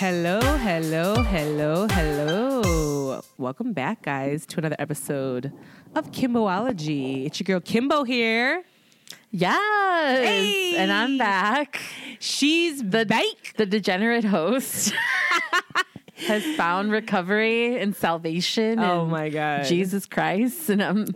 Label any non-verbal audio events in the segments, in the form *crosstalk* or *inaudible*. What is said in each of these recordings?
Hello, hello, hello, hello. Welcome back, guys, to another episode of Kimboology. It's your girl Kimbo here. Yes. Hey! And I'm back. She's the. The degenerate host *laughs* has found recovery and salvation. Oh in my God. Jesus Christ. And I'm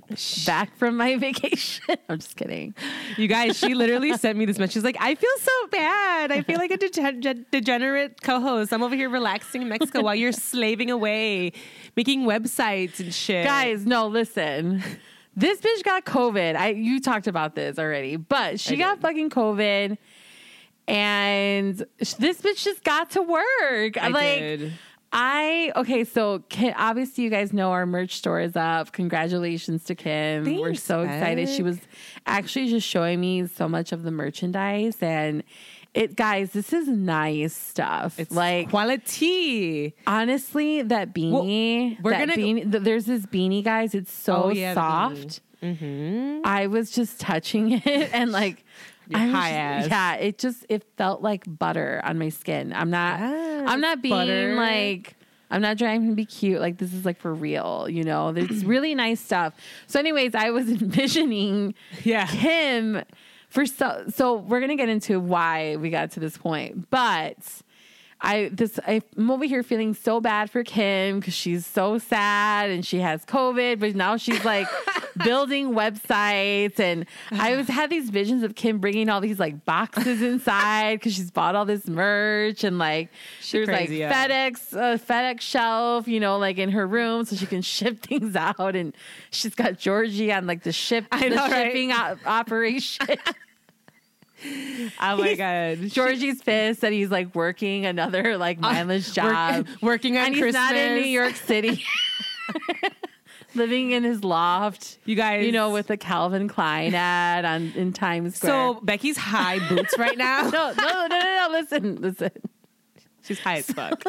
back from my *laughs* vacation. I'm just kidding. You guys, she literally sent me this message. She's like, I feel so bad. I feel like a dege- ge- degenerate co host. I'm over here relaxing in Mexico while you're slaving away, making websites and shit. Guys, no, listen. This bitch got COVID. I you talked about this already, but she I got did. fucking COVID. And sh- this bitch just got to work. I like did. I okay, so Kim, obviously you guys know our merch store is up. Congratulations to Kim. We're Thanks, so excited. She was actually just showing me so much of the merchandise and it guys, this is nice stuff. It's like quality. honestly, that beanie, we're that gonna- beanie, th- there's this beanie, guys. It's so Oh, yeah, soft. Mm-hmm. I was just touching *laughs* it and like Your I high ass. Yeah, it just it felt like butter on my skin. I'm not Yes, I'm not being butter. like I'm not trying to be cute. Like this is like for real, you know. It's *clears throat* really nice stuff. So, anyways, I was *laughs* envisioning Yeah. Kim for so so we're gonna get into why we got to this point, but I this I'm over here feeling so bad for Kim because she's so sad and she has COVID, but now she's like *laughs* building websites and I was had these visions of Kim bringing all these like boxes inside because she's bought all this merch and like she there's like yeah. FedEx uh, FedEx shelf, you know, like in her room so she can *laughs* ship things out and she's got Georgie on like the ship I the know, right? shipping o- operation. *laughs* Oh my God. Georgie's pissed that he's like working another like uh, mindless job. Work- working on and Christmas. he's not in New York City. *laughs* *laughs* Living in his loft, You guys. you know, with a Calvin Klein ad on in Times Square. So Becky's high *laughs* boots right now. no, no, no, no, no. Listen, listen. She's high as fuck.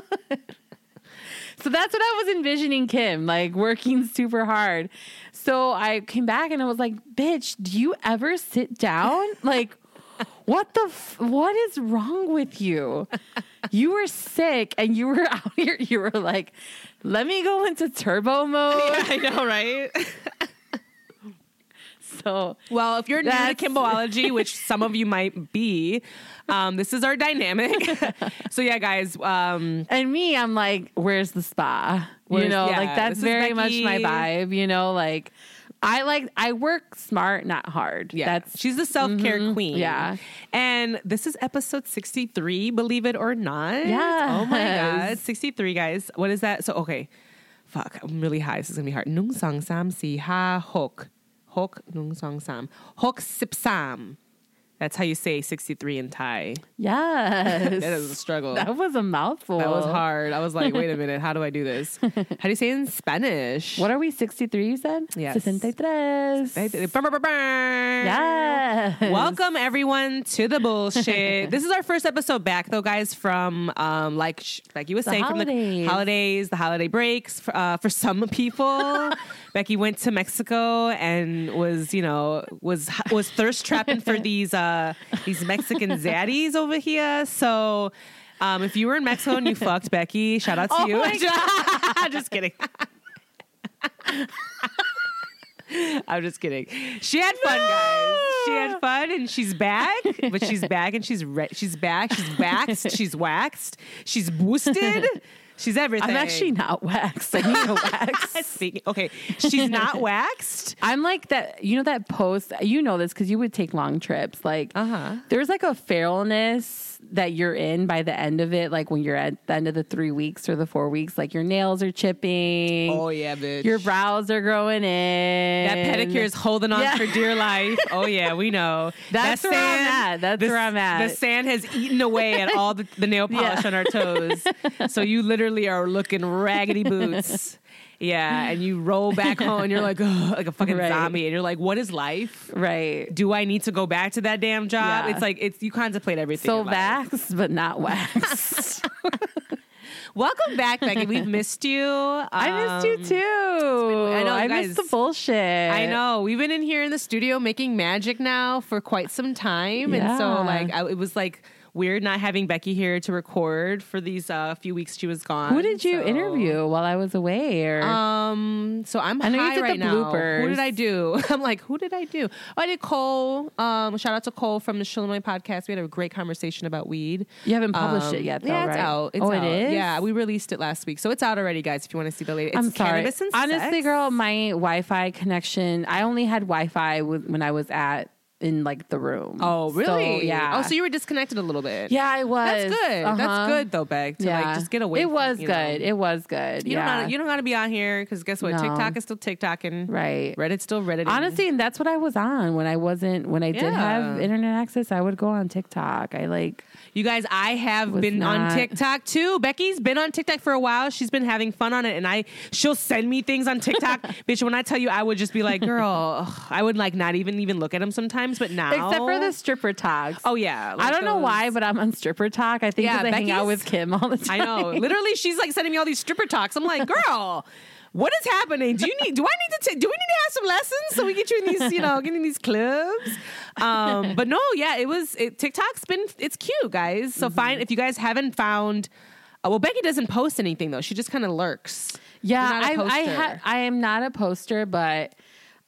So that's what I was envisioning Kim, like working super hard. So I came back and I was like, bitch, do you ever sit down? Like, what the, f- what is wrong with you? *laughs* You were sick and you were *laughs* out here, you were like, let me go into turbo mode. *laughs* I know, right? So, Well, if you're new to Kimboology, which some of you might be, um, this is our dynamic. so yeah, guys. Um, and me, I'm like, where's the spa? you know, yeah, like that's very much my vibe, you know, like, I like, I work smart, not hard. yeah, That's, she's the self care Mhm, queen. yeah. and this is episode sixty three. Believe it or not. Yes. Oh my god, sixty three, guys. What is that? So okay, fuck. I'm really high. This is gonna be hard. Nung song sam si ha hok hok nung song sam hok sip sam. That's how you say sixty three in Thai. yes. That is a struggle. That was a mouthful. That was hard. I was like, wait a minute, how do I do this? *laughs* How do you say it in Spanish? What are we? 63, you said? Yes. 63. Yes. Welcome everyone to the bullshit. *laughs* this is our first episode back though, guys, from um like sh- like you was The saying from the holidays. holidays, the holiday breaks. For, uh, for some people, *laughs* Becky went to Mexico and was you know was was thirst trapping for these uh these Mexican zaddies over here. So. Um, if you were in Mexico and you fucked Becky, shout out to Oh you. *laughs* just kidding. *laughs* I'm just kidding. She had fun, guys. She had fun, and she's back. But she's back, and she's re- she's back. She's waxed. She's waxed. She's boosted. She's everything. I'm actually not waxed. I need a *laughs* wax. Speaking. Okay, she's not *laughs* waxed. I'm like that. You know that post. You know this because you would take long trips. Like, Uh-huh. there's like a feralness that you're in by the end of it. Like when you're at the end of the three weeks or the four weeks, like your nails are chipping. Oh yeah, bitch. Your brows are growing in. that pedicure is holding on Yeah. for dear *laughs* life. Oh yeah, we know. That's That where I'm at. That's the- where I'm at. The sand has eaten away at all the, the nail polish Yeah. on our toes. so you literally are looking *laughs* raggedy boots. Yeah, *laughs* and you roll back home and you're like, like a fucking Right. zombie, and you're like, what is life? Right. Do I need to go back to that damn job? Yeah. It's like it's you contemplate everything. So vaxxed, but not waxed. *laughs* Welcome back, Becky. We've missed you. I missed you Um, too. I know, I guys. missed the bullshit. I know. We've been in here in the studio making magic now for quite some time. And so, like, I, it was like weird not having Becky here to record for these uh, few weeks she was gone. Who did you So- interview while I was away? Or Um, so I'm I know you high did the right now. Who did I do? *laughs* I'm like, who did I do? Oh, I did Cole. Um, shout out to Cole from the Shillinois podcast. We had a great conversation about weed. you haven't published Um, it yet, though, yeah, right? it's out. It's oh, out. it is. Yeah, we released it last week, so it's out already, guys. If you want to see the latest, I'm sorry. Honestly, sex. girl, my Wi-Fi connection. I only had Wi-Fi when I was at in like the room. Oh, So, really? yeah. Oh, so you were disconnected a little bit. yeah, I was. That's good. Uh-huh. That's good though, Beck. To yeah, like just get away. From it from, was good. know. It was good. You yeah. don't gotta, you don't got to be on here because guess what? No. TikTok is still TikToking. right. Reddit's still Reddit. Honestly, and that's what I was on when I wasn't when I did have internet access. I would go on TikTok. I like You guys, I have Was been on TikTok too. Becky's been on TikTok for a while. She's been having fun on it, and I she'll send me things on TikTok. *laughs* Bitch, when I tell you, I would just be like, girl, ugh, I would like not even even look at them sometimes. But now, except for the stripper talks. oh yeah, I don't know why, but I'm on stripper talk. I think Yeah, I hang out with Kim all the time. I know. Literally, she's like sending me all these stripper talks. I'm like, girl. What is happening? Do you need? Do I need to? T- do we need to have some lessons so we get you in these? You know, getting these clubs. Um, but no, yeah, it was. It, TikTok's been. It's cute, guys. So Mm-hmm. fine if you guys haven't found. Uh, well, Becky doesn't post anything though. She just kind of lurks. Yeah, You're not a I I, ha- I am not a poster, but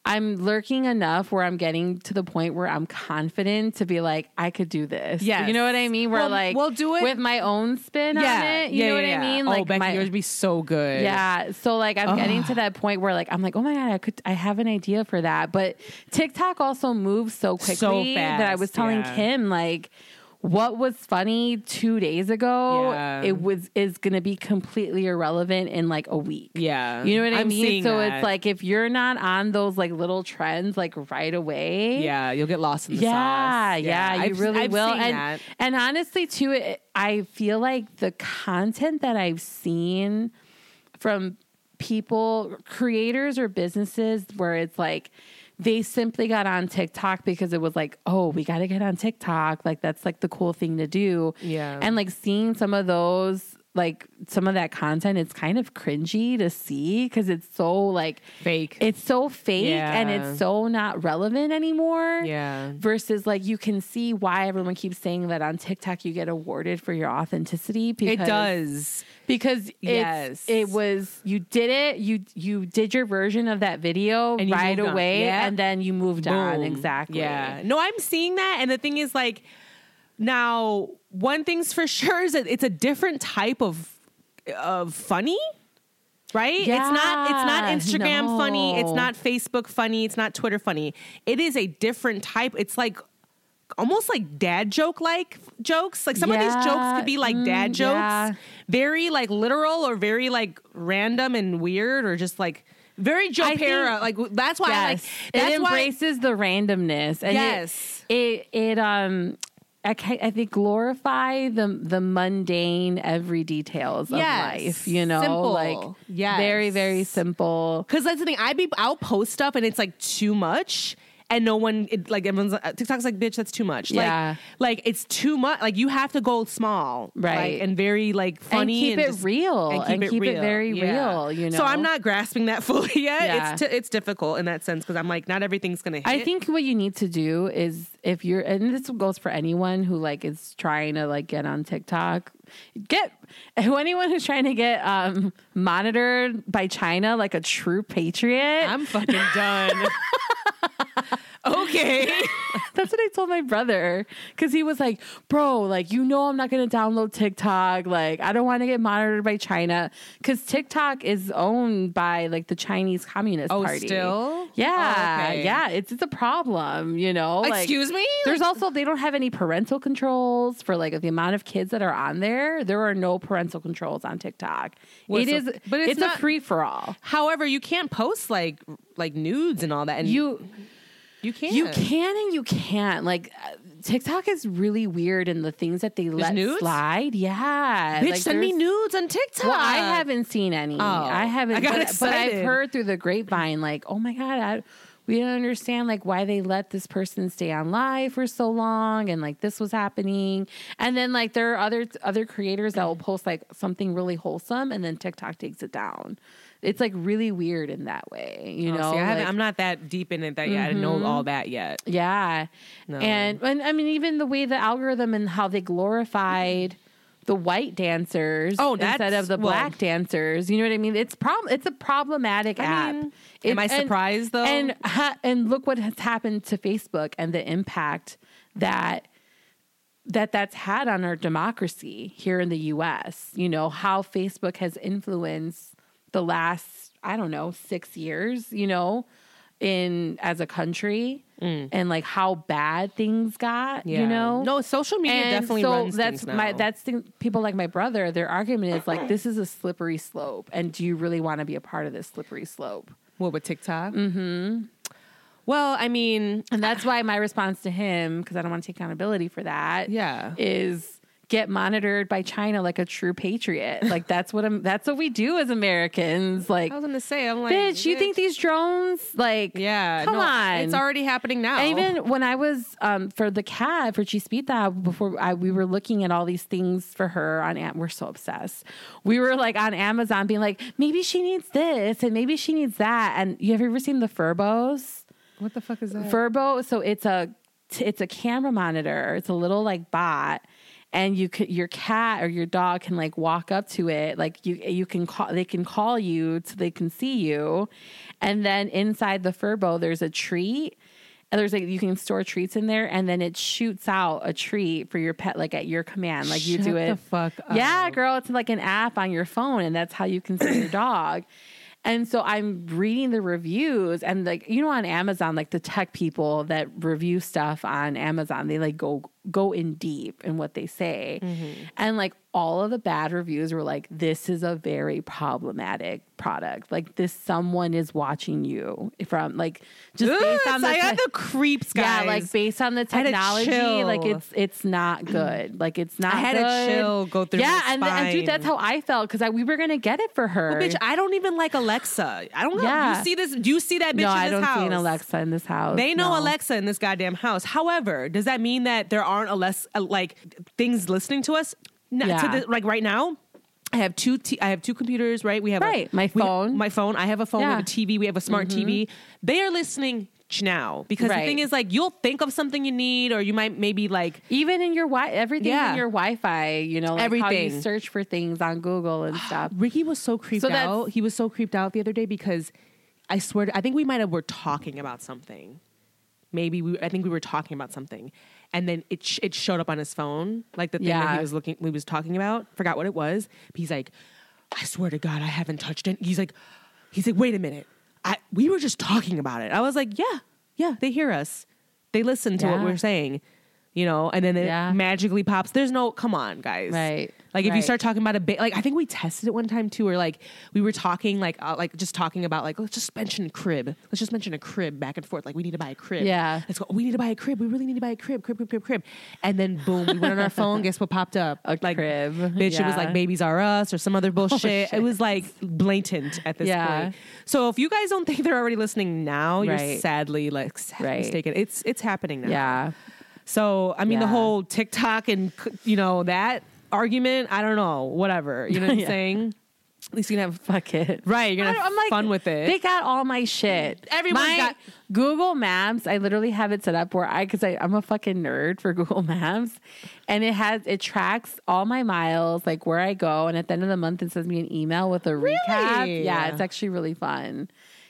I'm lurking enough where I'm getting to the point where I'm confident to be like, I could do this. Yeah. you know what I mean. Where Well, like, we'll do it- with my own spin on it. You know what I mean? oh, Like Becky, my, yours would be so good. Yeah. So like I'm getting to that point where like I'm like, oh my God, I could I have an idea for that. But TikTok also moves so quickly So that I was telling yeah. Kim like what was funny two days ago, Yeah. it was is gonna be completely irrelevant in like a week. yeah. You know what I I'm mean? So that. it's like if you're not on those like little trends like right away. yeah, you'll get lost in the Yeah, sauce. yeah, yeah you I've- really I've will. And that. and honestly, too, it, I feel like the content that I've seen from people, creators or businesses, where it's like they simply got on TikTok because it was like, oh, we got to get on TikTok. Like that's like the cool thing to do. Yeah. and like seeing some of those. Like some of that content, it's kind of cringy to see because it's so like Fake. It's so fake and it's so not relevant anymore yeah. versus like you can see why everyone keeps saying that on TikTok you get awarded for your authenticity because It does. Because Yes. it was you did it you you did your version of that video right away Yeah. and then you moved on exactly Yeah. No, I'm seeing that. And the thing is, like, now, one thing's for *laughs* sure is that it's a different type of of funny. Right? it's not it's not Yeah, Instagram funny, it's not Facebook funny, it's not Twitter funny. It is a different type. It's like almost like dad joke like jokes. Like some of these jokes could be like mm, dad jokes. yeah. Very like literal or very like random and weird or just like very Joe I think- Like that's why I like yes that's it why embraces the randomness and Yes. it it, um I, I think glorify the the mundane every details of Yes. life you know Simple. like yeah, very very simple Because that's the thing. I be I'll post stuff and it's like too much, and no one it, like everyone's uh, TikTok's like, bitch, that's too much. Yeah. like, like it's too much. Like you have to go small, Right. like, and very like funny and keep it just- real and keep, it, real. very Yeah. real you know So I'm not grasping that *laughs* fully yet. Yeah. It's t- it's difficult in that sense because I'm like, not everything's gonna. hit. I think what you need to do is if you're and this goes for anyone who like is trying to like get on TikTok, get *laughs* who anyone who's trying to get um monitored by China like a true patriot. I'm fucking done. *laughs* okay. *laughs* That's what I told my brother because he was like, "Bro, like you know, I'm not going to download TikTok. Like, I don't want to get monitored by China because TikTok is owned by like the Chinese Communist Oh, Party. still? Yeah, Oh, okay. yeah. It's it's a problem. You know, like Excuse me. there's also they don't have any parental controls for like the amount of kids that are on there. There are no parental controls on TikTok. Well, it so- is, but it's it's, not- a free for all. However, you can't post like like nudes and all that, and You you can't. You can and you can't. Like uh, TikTok is really weird in the things that they let nudes? slide. Yeah, Bitch, Like, send me nudes on TikTok. Well, I haven't seen any. I haven't. Oh, I got but, but I've heard through the grapevine, like, oh my god, I, we don't understand like why they let this person stay on live for so long, and like this was happening, and then like there are other other creators that will post like something really wholesome, and then TikTok takes it down. It's like really weird in that way, you Oh, know. see, I like- Mm-hmm. I'm not that deep in it that yet. I didn't know all that yet. yeah. No. And and I mean even the way the algorithm and how they glorified the white dancers Oh, instead of the well- black dancers. You know what I mean? It's prob- it's a problematic I app. mean, It- am I and- surprised though? And ha- and look what has happened to Facebook and the impact that that that's had on our democracy here in the US. You know, how Facebook has influenced the last, I don't know, 6 years, you know, in as a country and like how bad things got, Mm. Yeah. you know. no, social media And definitely so runs that's things my now. that's the, people like my brother their argument is like this is a slippery slope and do you really want to be a part of this slippery slope what with TikTok. Mm-hmm. Well, I mean, And that's why my response to him, because I don't want to take accountability for that, Yeah. is get monitored by China like a true patriot. Like that's what I'm. That's what we do as Americans. Like, I was gonna say, I'm like, bitch, you think these drones? Like, Yeah, come no, on, it's already happening now. And even when I was um, for the cat for Chispita before I, we were looking at all these things for her on we're so obsessed. We were like on Amazon being like maybe she needs this and maybe she needs that. And you have you ever seen the Furbos? what the fuck is that? Furbo, so it's a it's a camera monitor. It's a little like bot, and you could your cat or your dog can like walk up to it. Like you you can call they can call you so they can see you, and then inside the Furbo there's a treat. And there's like you can store treats in there, and then it shoots out a treat for your pet, like at your command, like you Shut do it. the fuck Yeah, girl, it's like an app on your phone, and that's how you can see your dog. And so I'm reading the reviews, and like you know, on Amazon, like the tech people that review stuff on Amazon, they like go go in deep in what they say, mm-hmm. and like all of the bad reviews were like, "This is a very problematic product. Like this, someone is watching you from like just based on the I got the creeps, guys. yeah, like based on the I had to technology, like it's it's not *clears throat* good. Like it's not. I had to good. chill, go through Yeah, and, and dude, that's how I felt because we were gonna get it for her. bitch. I don't even like Alexa. I don't know. Yeah. You see this? Do you see that bitch no, in I don't house? see an Alexa in this house. They know No. Alexa in this goddamn house. However, does that mean that there aren't a less uh, like things listening to us? Yeah. to the, like right now, I have two. T- I have two computers. Right, we have Right, A, my we- phone. my phone. I have a phone. We have a Mm-hmm. TV. We have a smart TV. They are listening now because Right. the thing is, like, you'll think of something you need, or you might maybe like Even in your wi, everything Yeah. in your Wi-Fi. You know, like How you Everything. search for things on Google and *gasps* stuff. Ricky was so creeped So out. He was so creeped out the other day because I swear, to, I think we might have were talking about something. Maybe we, I think we were talking about something, and then it sh- it showed up on his phone, like the thing that he was looking, we was talking about. Forgot what it was. But he's like, I swear to God, I haven't touched it. He's like, he's like, wait a minute, I we were just talking about it. I was like, yeah, yeah, they hear us, they listen to what we're saying. You know, and then it Yeah. magically pops. There's no, come on, guys. Right. Like if you start talking about a bit, like I think we tested it one time too, where like we were talking, like uh, like just talking about like let's just mention a crib, let's just mention a crib back and forth. Like we need to buy a crib. Yeah. let's go. We need to buy a crib. We really need to buy a crib. Crib, crib, crib, crib. And then boom, we went on our phone. Guess what popped up? A like crib. Bitch, it was Oh, like Babies R Us or some other bullshit. shit. it was like blatant at this Yeah. point. So if you guys don't think they're already listening now, you're Right. sadly like sad Right. mistaken. It's it's happening now. Yeah. So I mean, the whole TikTok and you know that argument. I don't know. Whatever. You know what I'm *laughs* Yeah. saying? At least you can have *laughs* Fuck it. right. You're gonna have like, fun with it. They got all my shit. Everyone's my got- Google Maps. I literally have it set up where I, because I'm a fucking nerd for *laughs* Google Maps, and it has it tracks all my miles, like where I go, and at the end of the month, it sends me an email with a recap. Yeah, it's actually really fun.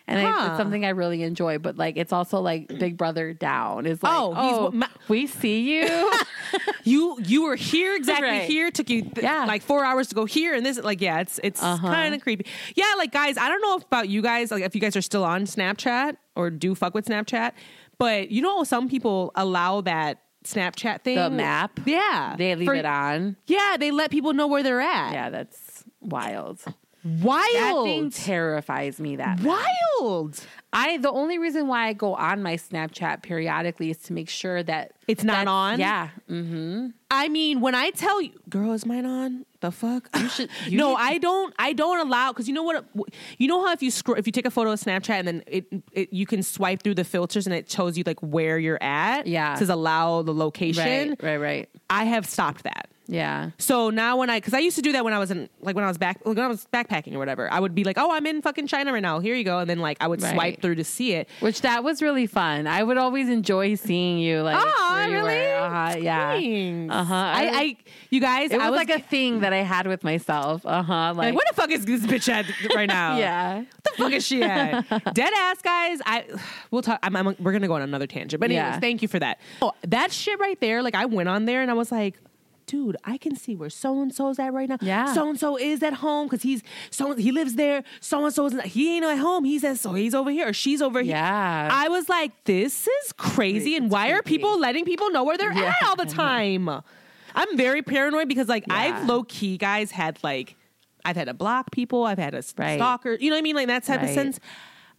And I, it's something I really enjoy, but like it's also like Big Brother down. is like, Oh, oh, he's- ma- we see you. *laughs* you you were here exactly Right. here. Took you th- Yeah. like four hours to go here, and this like yeah, it's it's Uh-huh. kind of creepy. Yeah, like guys, I don't know about you guys. Like if you guys are still on Snapchat or do fuck with Snapchat, but you know some people allow that Snapchat thing. the map. Yeah, They leave For- it on. Yeah, they let people know where they're at. Yeah, that's wild. Wild. That thing terrifies me. That. Wild. I the only reason why I go on my Snapchat periodically is to make sure that It's not on? Yeah, mm-hmm. I mean, when I tell you, girl, is mine on? The fuck? You should- *laughs* you no, I don't. I don't allow because you know what? You know how if you scroll, if you take a photo of Snapchat and then it, it you can swipe through the filters and it shows you like where you're at. Yeah. it says allow the location. right, right, right. I have stopped that. Yeah. So now when I, because I used to do that when I was in, like when I was back, like when I was backpacking or whatever, I would be like, oh, I'm in fucking China right now. Here you go, and then like I would Right. swipe through to see it. Which that was really fun. I would always enjoy seeing you. Like, Oh, you really? Uh-huh, yeah. Uh-huh. I, I, you guys, It I was, like a thing that I had with myself. Uh huh. Like, like, where the fuck is this bitch at right now? *laughs* yeah. What the fuck is she at? *laughs* Dead ass guys. I we'll talk. I'm, I'm- we're gonna go on another tangent, but anyways, Yeah. thank you for that. Oh, that shit right there. Like I went on there and I was like. Dude, I can see where so and so's at right now. Yeah. so and so is at home because he's so he lives there. So and so is he ain't at home. He's at so he's over here or she's over here. Yeah. I was like, this is crazy, and It's why are people letting people know where they're Yeah. at all the *laughs* time? I'm very paranoid because like Yeah. I've low key guys had like I've had to block people. I've had a Right. stalker. You know what I mean? Like that type of sense.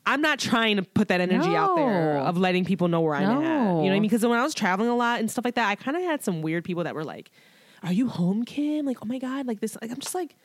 I'm not trying to put that energy out there of letting people know where I'm at. You know what I mean? Because when I was traveling a lot and stuff like that, I kind of had some weird people that were like, "Are you home, Kim?" Like, "Oh my god!" Like this. Like I'm just like.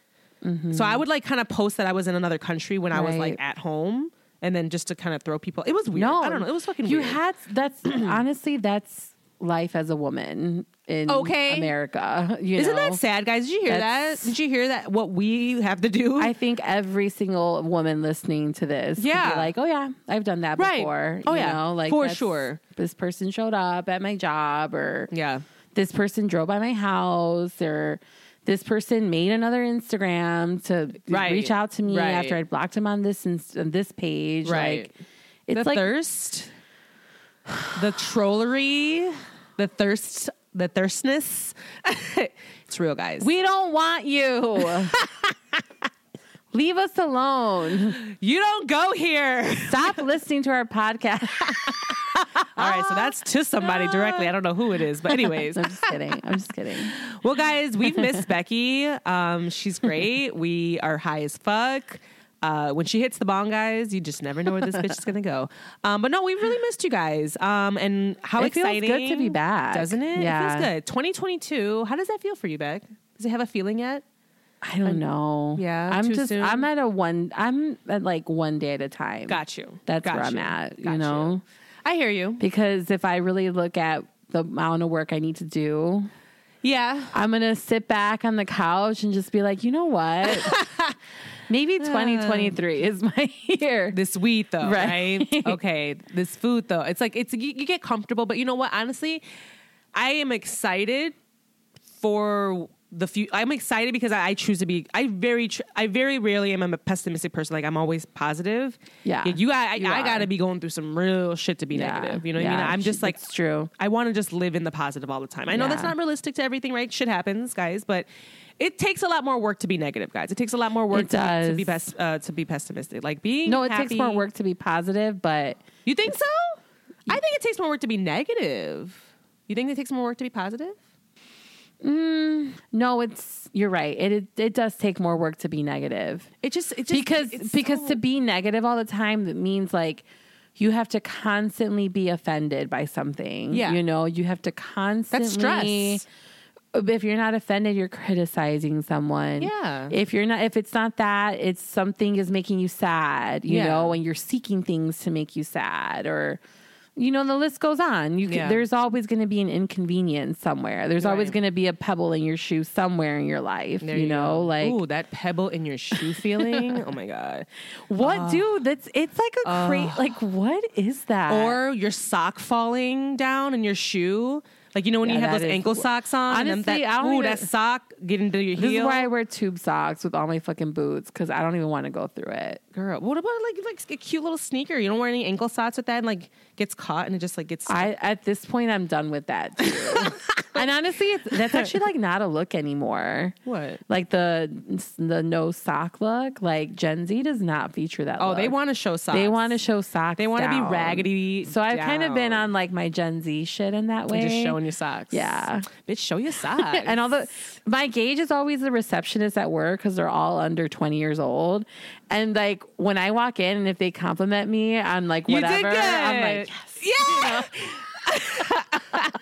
So I would like kind of post that I was in another country when I was like Mm-hmm. At home, and then just to kind of throw people. It was weird. No, I don't know. It was fucking You weird. had that's *clears throat* honestly that's life as a woman in Okay. America. You Isn't know? that sad, guys? Did you hear that? Did you hear that? What we have to do? I think every single woman listening to this, Yeah. like, oh yeah, I've done that Right. before. Oh, you yeah. know, like For sure. This person showed up at my job, or yeah. This person drove by my house, or this person made another Instagram to Right. reach out to me Right. after I'd blocked him on this inst- on this page. Right. Like, it's the like thirst, the trollery, the thirst, the thirstness. *laughs* it's real, guys. we don't want you. *laughs* Leave us alone. you don't go here. Stop listening to our podcast. *laughs* *laughs* All right, so that's to somebody directly. I don't know who it is, but *laughs* anyways. I'm just kidding. I'm just kidding. *laughs* well, guys, we've missed Becky. Um, she's great. We are high as fuck. Uh, when she hits the bong, guys, you just never know where this bitch is gonna go. Um, but no, we really missed you guys. Um, and how It feels exciting! good to be back. doesn't it? Yeah. It feels good. 2022. How does that feel for you, Beck? Does it have a feeling yet? I don't know. Yeah, I'm just soon? I'm at a one I'm at like one day at a time. Got you. That's Got where I'm you. at, you Got know? I hear you. Because if I really look at the amount of work I need to do, Yeah. I'm gonna sit back on the couch and just be like, you know what? *laughs* Maybe uh. 2023 is my *laughs* year. This weed though, right? Right. *laughs* okay. This food though. It's like it's you, you get comfortable, but you know what? Honestly, I am excited for the few. I'm excited because I, I choose to be. I very, tr- I very rarely am a pessimistic person. Like I'm always positive. Yeah, you. I, you I, I got to be going through some real shit to be Yeah, negative. You know what I yeah, mean? I'm just like it's true. I want to just live in the positive all the time. I know that's not realistic to everything, right? Shit happens, guys, but it takes a lot more work to be negative, guys. It takes a lot more work to, be- to be pes- uh, to be pessimistic. Like being No, it takes more work to be positive, but You think so? I think it takes more work to be negative. You think it takes more work to be positive? No, it's you're right. It it, it does take more work to be negative. It just it just because because so- to be negative all the time that means like you have to constantly be offended by something. Yeah. You know, you have to constantly stress. If you're not offended, you're criticizing someone. Yeah. If you're not if it's not that, it's something is making you sad, you Yeah. know, and you're seeking things to make you sad or you know, the list goes on. You can, Yeah. there's always going to be an inconvenience somewhere. There's always going to be a pebble in your shoe somewhere in your life. There you, know, go. like ooh, that pebble in your shoe *laughs* feeling. oh my god! what, dude? That's it's like a crazy. like, what is that? Or your sock falling down in your shoe. Like you know when Yeah, you have those is- ankle socks on, and then Honestly, that, I ooh, even- that sock get into your this heel. is why I wear tube socks with all my fucking boots because I don't even want to go through it. Girl, what about like like a cute little sneaker? You don't wear any ankle socks with that, and like gets caught, and it just like gets. I at this point I'm done with that too. *laughs* and honestly, it's, that's actually like not a look anymore. what? Like the the no sock look. Like Gen Z does not feature that. Oh, they want to show socks. They want to show socks. They want to be raggedy. So I've kind of been on like my Gen Z shit in that way. And just showing your socks. Yeah. bitch, show your socks. *laughs* and all the my gauge is always the receptionist at work because they're all under 20 years old and like when i walk in and if they compliment me on like You whatever i'm like yes. *laughs* yeah. *laughs*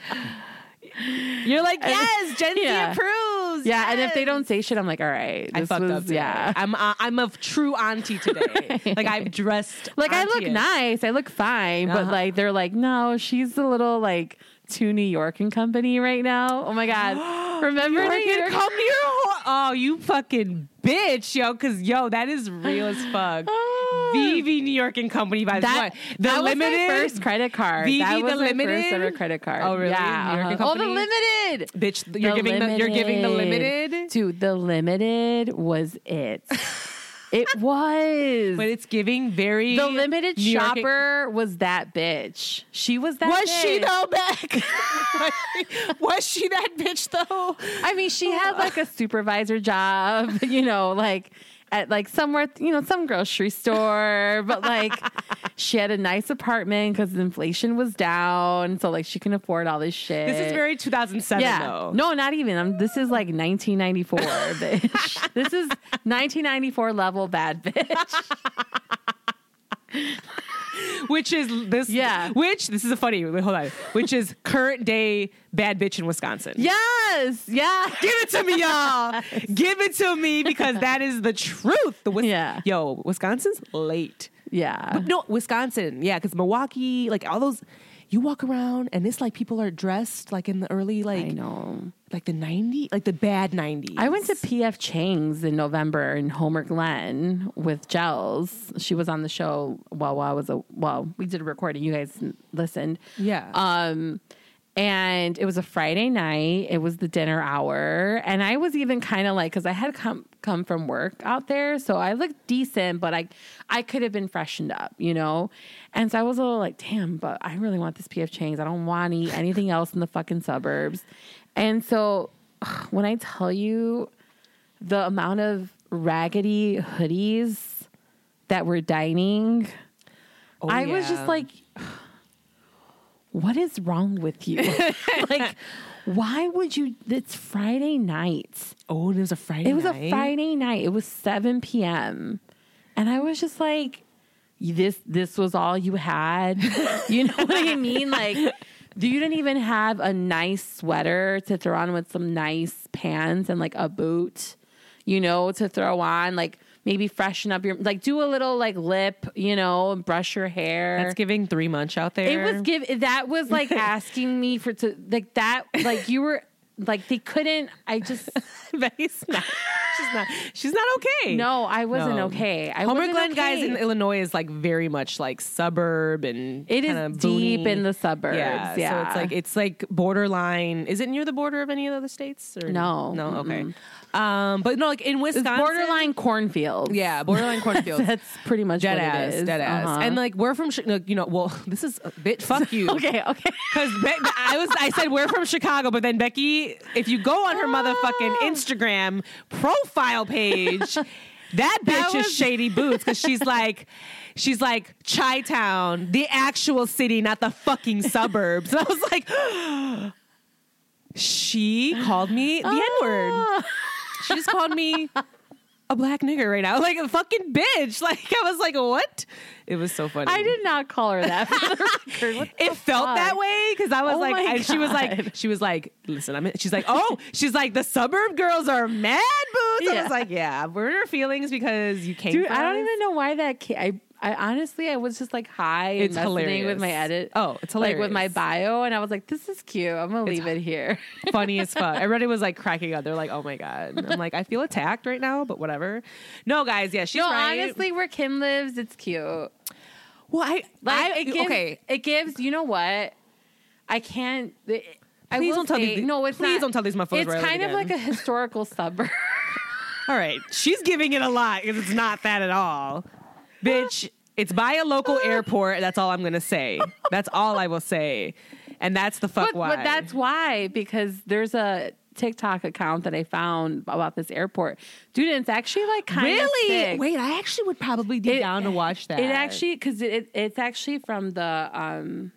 You're like, yes, Gen Z Yeah. approves. yeah and if they don't say shit i'm like all right I fucked was, up. Today. Yeah, I'm uh, I'm a true auntie today. *laughs* like I've dressed like i look nice i look fine but Uh-huh. like they're like no she's a little like to new york and company right now oh my god *gasps* Remember New New York and whore. Oh, you fucking bitch, yo. Cause yo, that is real as fuck. *gasps* VV New York and Company by That, what? The that limited was my first credit card. VV that was the my limited? first ever credit card. Oh, really? Yeah. New York and uh-huh. Oh, the limited. bitch. You're The giving the, you're giving the limited. Dude, the limited was it. *laughs* it *laughs* was. But it's giving very the limited New York shopper was that bitch. She was that Was she bitch. though, Beck? was, *laughs* she, *laughs* was she that bitch though? I mean, she had like a supervisor job, you know, like at like somewhere, you know, some grocery store, but like *laughs* she had a nice apartment because inflation was down. So like she can afford all this shit. This is very 2007 yeah. though. No, not even. Um this is like 1994, *laughs* bitch. this is 1994 level bad bitch. *laughs* Which is this? Yeah. Which this is a funny. Wait, hold on. Which is current day bad bitch in Wisconsin. Yes. Yeah. Give it to me, y'all. Give it to me because that is the truth. The Wis- Yeah. Yo, Wisconsin's late. Yeah. But no, Wisconsin. Yeah, because Milwaukee, like all those, you walk around and it's like people are dressed like in the early, like I know. like the 90s, like the bad 90s. I went to PF Chang's in November in Homer Glen with Gels. She was on the show while, while I was a well, we did a recording. You guys listened. Yeah. Um and it was a Friday night. It was the dinner hour, and I was even kind of like because I had come come from work out there, so I looked decent, but I I could have been freshened up, you know. And so I was a little like, damn, but I really want this PF Chang's. I don't want to eat anything else in the fucking suburbs. And so when I tell you the amount of raggedy hoodies that were dining, Oh, I was just like, what is wrong with you? *laughs* like, why would you? It's Friday night. oh, it was a Friday. It was a? Friday night. It was 7 p.m. And I was just like, this this was all you had. *laughs* you know what I mean? Like you didn't even have a nice sweater to throw on with some nice pants and like a boot, you know, to throw on, like maybe freshen up your like do a little like lip, you know, and brush your hair. That's giving three months out there. It was give that was like *laughs* asking me for to like that like you were like they couldn't I just *laughs* Becky's not. She's not. She's not okay. no I wasn't No. okay. I Homer Glen guys in Illinois is like very much like suburb and It is deep in the suburbs. Yeah, Yeah, So it's like it's like borderline. Is it near the border of any of the other states? Or No. no. Okay. Um, but no, like in it's Wisconsin, borderline cornfields. Yeah, borderline *laughs* cornfields. That's pretty much Dead what ass, it is. dead ass, Uh-huh. and like we're from, like, you know, well, *laughs* this is a bit. Fuck you, *laughs* okay, okay. Because I was, I said we're from Chicago, but then Becky, if you go on her motherfucking Oh. Instagram profile page, that bitch That is was- shady boots because she's like, she's like Chi Town, the actual city, not the fucking suburbs. And I was like, *gasps* she called me the N word. She just called me a black nigger right now, like a fucking bitch. *laughs* Like I was like, what? It was so funny. I did not call her that. For the *laughs* record. The It felt fuck? that way because I was Oh like, and she was like, she was like, listen, I'm. She's like, oh, *laughs* she's like, the suburb girls are mad boots. I was like, yeah, we're in our feelings because you came. Dude, I don't us. even know why that came. I, I honestly, I was just like high and It's messaging with my edit. Oh, it's hilarious. Like with my bio, and I was like, this is cute. I'm gonna It's leave it here. *laughs* funny as fuck. *laughs* Everybody was like cracking up. They're like, oh my god. I'm like, I feel attacked right now, but whatever. No, guys, yeah, she's no, right. honestly, where Kim lives, it's cute. well, I, Like I it gives, okay. it gives. You know what? I can't. It, I Please don't tell say- these- No, it's please not. don't tell these It's where I live kind of again. like a historical *laughs* suburb. All right, she's giving it a lot because it's not that at all, bitch. It's by a local airport. That's all I'm gonna say. That's all I will say, and that's the fuck but, why. but that's why because there's a TikTok account that I found about this airport, dude. It's actually like kind of really. Wait, I actually would probably be It- down to watch that. It actually because it, it, it's actually from the um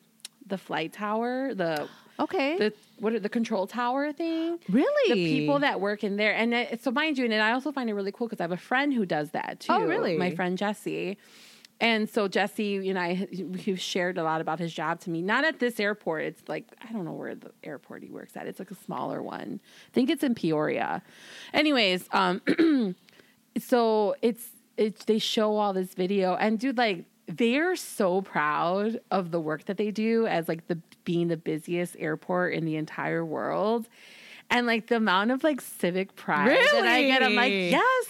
the flight tower the okay. the what are the control tower thing. really The people that work in there, and it, so mind you, and I also find it really cool because I have a friend who does that too. Oh, really? My friend Jesse. And so Jesse, you know, I, he shared a lot about his job to me. Not at this airport. It's like I don't know where the airport he works at. It's like a smaller one. I think it's in Peoria. Anyways, um, *clears throat* so it's it's they show all this video and dude, like they're so proud of the work that they do as like the being the busiest airport in the entire world. and like the amount of like civic pride that I get, I'm like, yes.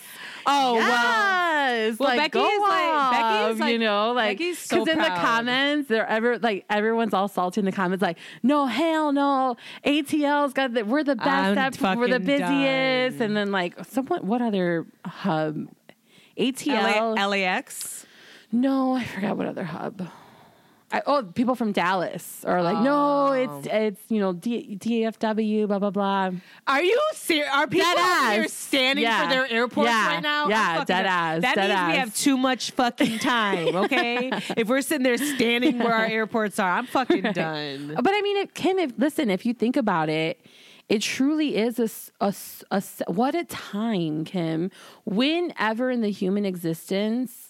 Oh well. yes. Well, like, Becky is like- Becky is like- you know, like Becky's so in the comments, they're ever like everyone's all salty in the comments, like, no, hell no, ATL's got the we're the best, at, we're the busiest, done. and then like someone, what other hub? ATL. LA, LAX. No, I forgot what other hub. I, oh, people from Dallas are like, no, Oh. it's it's you know D, DFW, blah blah blah. Are you serious? Are people Dead here ass. standing Yeah. for their airports Yeah. right now? I'm Yeah, fucking dead ass, That dead means we ass. have too much fucking time. *laughs* Okay, if we're sitting there standing where our airports are, I'm fucking done. But I mean, if, Kim, if listen, if you think about it, it truly is a, s- a s- a s- what a time, Kim. Whenever in the human existence,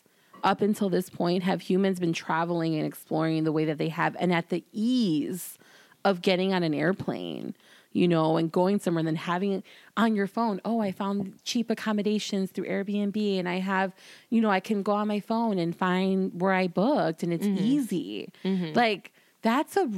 up until this point, have humans been traveling and exploring the way that they have, and at the ease of getting on an airplane, you know, and going somewhere, and then having on your phone. Oh, I found cheap accommodations through Airbnb, and I have, you know, I can go on my phone and find where I booked, and it's mm-hmm. easy. Mm-hmm. Like that's a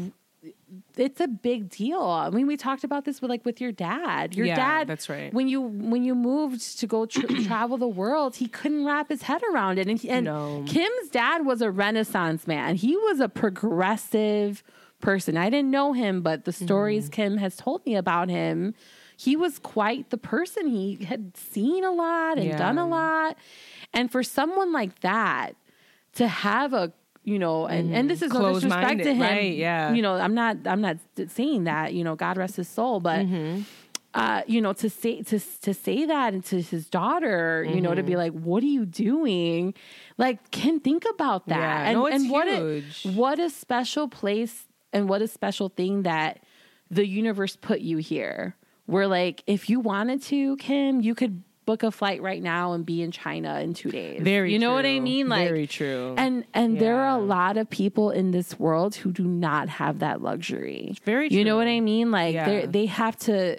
it's a big deal. I mean, we talked about this with like with your dad. Your Yeah, dad, that's right. When you when you moved to go tr- *clears throat* travel the world, he couldn't wrap his head around it. And, he- and No. Kim's dad was a Renaissance man. He was a progressive person. I didn't know him, but the stories Mm-hmm. Kim has told me about him, he was quite the person. He had seen a lot and Yeah. done a lot. And for someone like that to have a you know, and, and this is no disrespect to him. right, yeah. You know, I'm not I'm not saying that, you know, God rest his soul, but Mm-hmm. uh, you know, to say to to say that and to his daughter, you know, to Mm-hmm. be like, "What are you doing?" Like, can think about that. Yeah, and no, and what a what a special place and what a special thing that the universe put you here. Where like, if you wanted to, Kim, you could book a flight right now and be in China in two days. Very you know what I mean? Like, Very true. And and there are a lot of people in this world who do not have that luxury. Very You know what I mean? Like Yeah. they they have to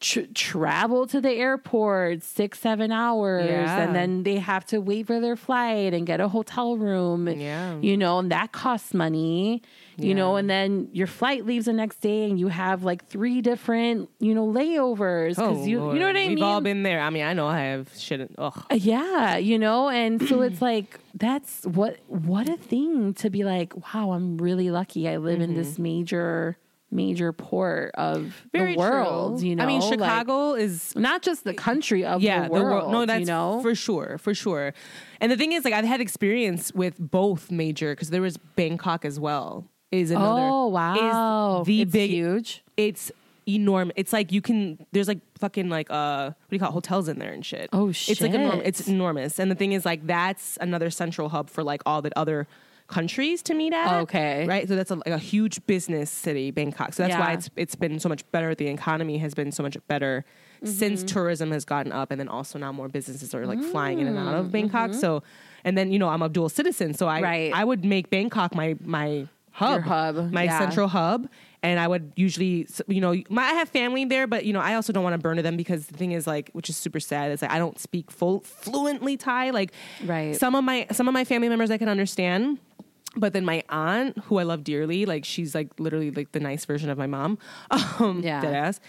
tr- travel to the airport six seven hours, Yeah. and then they have to wait for their flight and get a hotel room. Yeah. you know, and that costs money. You know, and then your flight leaves the next day, and you have like three different you know layovers because you you know what I Oh, We've mean. all been there. I mean, I know I have shit. Ugh. Uh, Yeah, you know, and so *clears throat* it's like that's what what a thing to be like, wow, I'm really lucky I live in this major major port of. Very the world, true. you know. I mean, like, Chicago is not just the country of yeah, the world, No, that's you know. for sure, for sure. And the thing is, like, I've had experience with both major because there was Bangkok as well. Is another oh wow. is the it's big huge. It's enormous. It's like you can. There's like fucking like uh, what do you call it? hotels in there and shit. Oh, shit! It's like enormous. It's enormous. And the thing is, like, that's another central hub for like all the other countries to meet at. Okay. right. So that's a, like a huge business city, Bangkok. So that's why it's it's been so much better. The economy has been so much better since Mm-hmm. tourism has gotten up, and then also now more businesses are like flying in and out Mm, of Bangkok. So, and then you know I'm a dual citizen, so I mm-hmm. Right. I would make Bangkok my my hub, hub, my yeah. central hub. And I would usually, you know, my, I have family there, but you know, I also don't want to burn to them because the thing is, like, which is super sad, is like I don't speak full fluently Thai. Like, Right. Some of my some of my family members I can understand, but then my aunt, who I love dearly, like she's like literally like the nice version of my mom. *laughs* Um, Yeah. dead ass.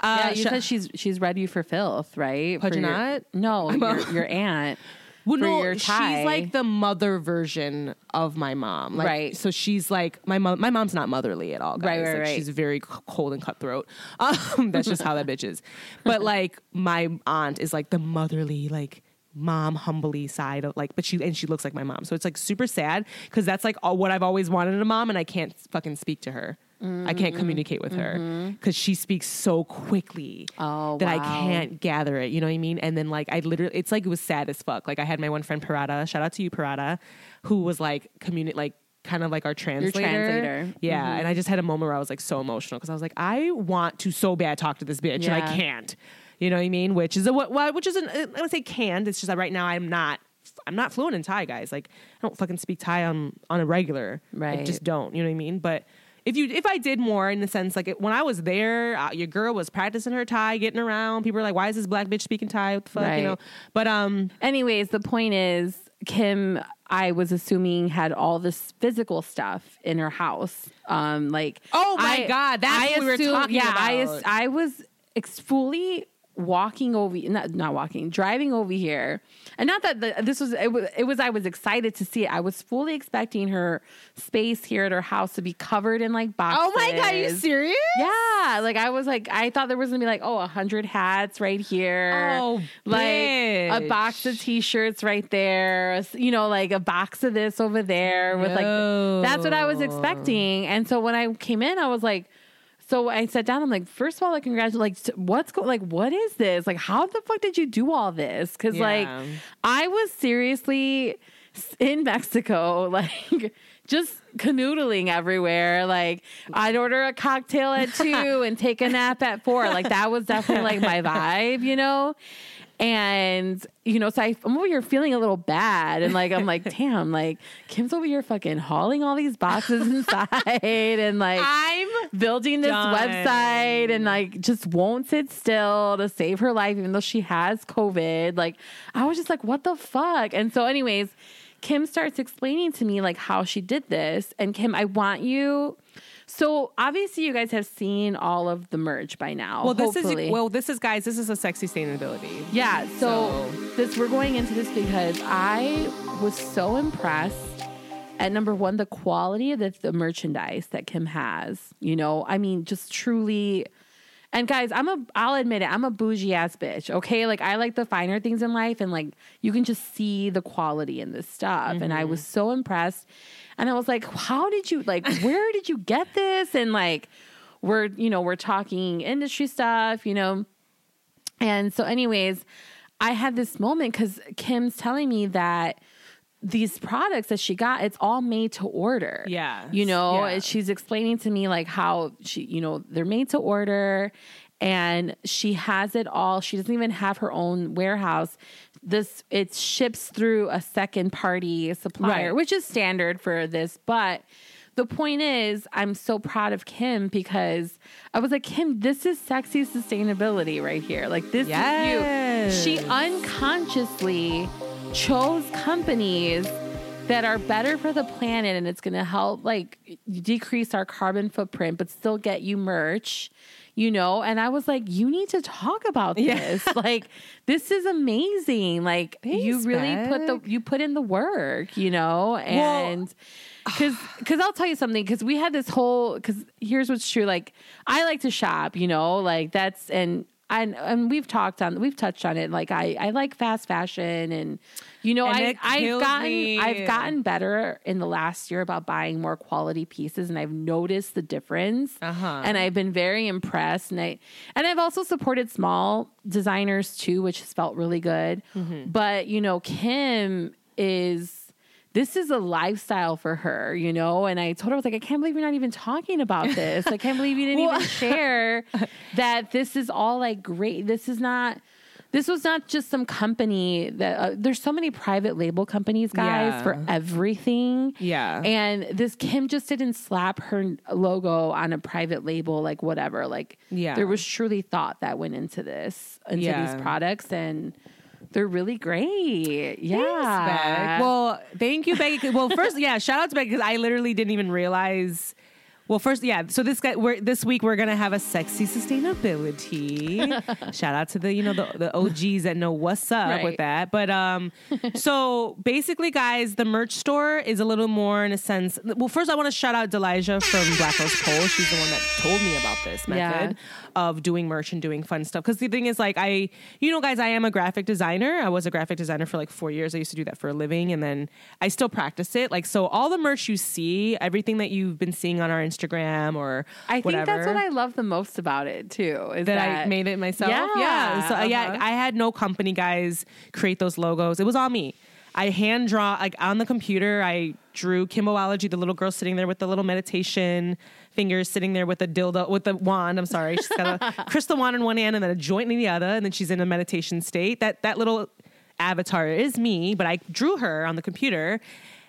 Uh, yeah, you sh- said she's she's read you for filth, right? For your- Pudgeonat? No, *laughs* your, your aunt. Well, for no, your she's like the mother version of my mom, like, Right. So she's like my mom. My mom's not motherly at all, guys. Right, right, Like, right. She's very cold and cutthroat. *laughs* Um, that's just how that bitch is. But like my aunt is like the motherly, like mom humbly side of like, but she and she looks like my mom. So it's like super sad because that's like all, what I've always wanted in a mom, and I can't fucking speak to her. I Mm-hmm. can't communicate with her because she speaks so quickly Oh, that I can't gather it. You know what I mean? And then like I literally, it's like it was sad as fuck. Like I had my one friend Parada, shout out to you Parada, who was like communi- like kind of like our translator. translator. Mm-hmm. Yeah, and I just had a moment where I was like so emotional because I was like, I want to so bad talk to this bitch and I can't. You know what I mean? Which is a what? Which is an I would say can't. It's just that right now I'm not. I'm not fluent in Thai, guys. Like I don't fucking speak Thai on on a regular. I Right. just don't. You know what I mean? But if you if I did more in the sense like it, when I was there, uh, your girl was practicing her Thai, getting around. People were like, "Why is this black bitch speaking Thai? What the fuck?" Right. You know. But um, Anyways, the point is, Kim, I was assuming had all this physical stuff in her house. Um, like, Oh my I- God, that's I what we were talking yeah, I, about. as- I was ex- fully walking over not not walking driving over here. And not that the, this was it, was it was i was excited to see it. I was fully expecting her space here at her house to be covered in like boxes Oh my god, are you serious? yeah like i was like i thought there was gonna be like oh a hundred hats right here. Oh, like a box of t-shirts right there. You know like a box of this over there with like that's what i was expecting. And so when i came in i was like so I sat down. I'm like, first of all, like, congratulations. Like, what's going? Like, what is this? Like, how the fuck did you do all this? Because like, I was seriously in Mexico, *laughs* like, just canoodling everywhere. Like, I'd order a cocktail at two *laughs* and take a nap at four. Like, that was definitely like my vibe, you know. And you know, so I, I'm over here feeling a little bad, and like I'm like, *laughs* damn, like Kim's over here fucking hauling all these boxes *laughs* inside, and like I'm building this Done. website and like just won't sit still to save her life, even though she has COVID. Like, I was just like, what the fuck? And so, anyways, Kim starts explaining to me like how she did this. And Kim, I want you. So obviously, you guys have seen all of the merch by now. well. This hopefully. is well. This is guys. This is a sexy sustainability. Yeah, so, So- this we're going into this because I was so impressed at number one the quality of the, the merchandise that Kim has. You know, I mean, just truly. And guys, I'm a I'll admit it, I'm a bougie ass bitch. Okay, like I like the finer things in life, and like you can just see the quality in this stuff. And I mm-hmm. was so impressed, and I was like, how did you like? Where did you get this? And like, we're you know we're talking industry stuff, you know. And so, anyways, I had this moment because Kim's telling me that these products that she got, it's all made to order. Yeah. You know, Yeah. and she's explaining to me like how she, you know, they're made to order and she has it all. She doesn't even have her own warehouse. This it ships through a second party supplier, Right. which is standard for this, but the point is, I'm so proud of Kim because I was like, Kim, this is sexy sustainability right here. Like, this Yes. is you. She unconsciously chose companies that are better for the planet and it's going to help like decrease our carbon footprint but still get you merch you know? And i was like you need to talk about Yeah. this. *laughs* Like this is amazing. Like you Thanks, really put the you put in the work you know? And because because i'll tell you something because we had this whole because here's what's true like i like to shop you know? Like that's and and, and we've talked on we've touched on it like i i like fast fashion and you know And I I've gotten me. i've gotten better in the last year about buying more quality pieces and i've noticed the difference Uh-huh. and i've been very impressed and i and i've also supported small designers too which has felt really good Mm-hmm. but you know kim is this is a lifestyle for her, you know? And I told her, I was like, I can't believe you're not even talking about this. I can't believe you didn't even *laughs* share *laughs* that this is all like great. This is not, this was not just some company that, uh, there's so many private label companies, guys, Yeah. for everything. Yeah. And this Kim just didn't slap her logo on a private label, like whatever. Like, Yeah. there was truly thought that went into this, into Yeah. these products. And, they're really great. Yeah. Beck. Well, thank you, Becky. Well, first, yeah, shout out to Becky because I literally didn't even realize. Well, first, yeah. So this guy, we're this week we're gonna have a sexy sustainability. *laughs* shout out to the you know the, the OGs that know what's up Right. with that. But um, so basically, guys, the merch store is a little more in a sense. Well, first, I want to shout out Delijah from Black Rose Pole. She's the one that told me about this Yeah. Of doing merch and doing fun stuff. Because the thing is, like, I, you know, guys, I am a graphic designer. I was a graphic designer for like four years. I used to do that for a living, and then I still practice it. Like, so all the merch you see, everything that you've been seeing on our Instagram or I think whatever, that's what I love the most about it too. Is that, that, I made it myself. Yeah, So uh, yeah, uh-huh. I had no company guys create those logos. It was all me. I hand draw like on the computer. I drew Kimboology, the little girl sitting there with the little meditation fingers, sitting there with a dildo with a wand. I'm sorry, she's got a *laughs* crystal wand in one hand and then a joint in the other, and then she's in a meditation state. That that little avatar is me, but I drew her on the computer.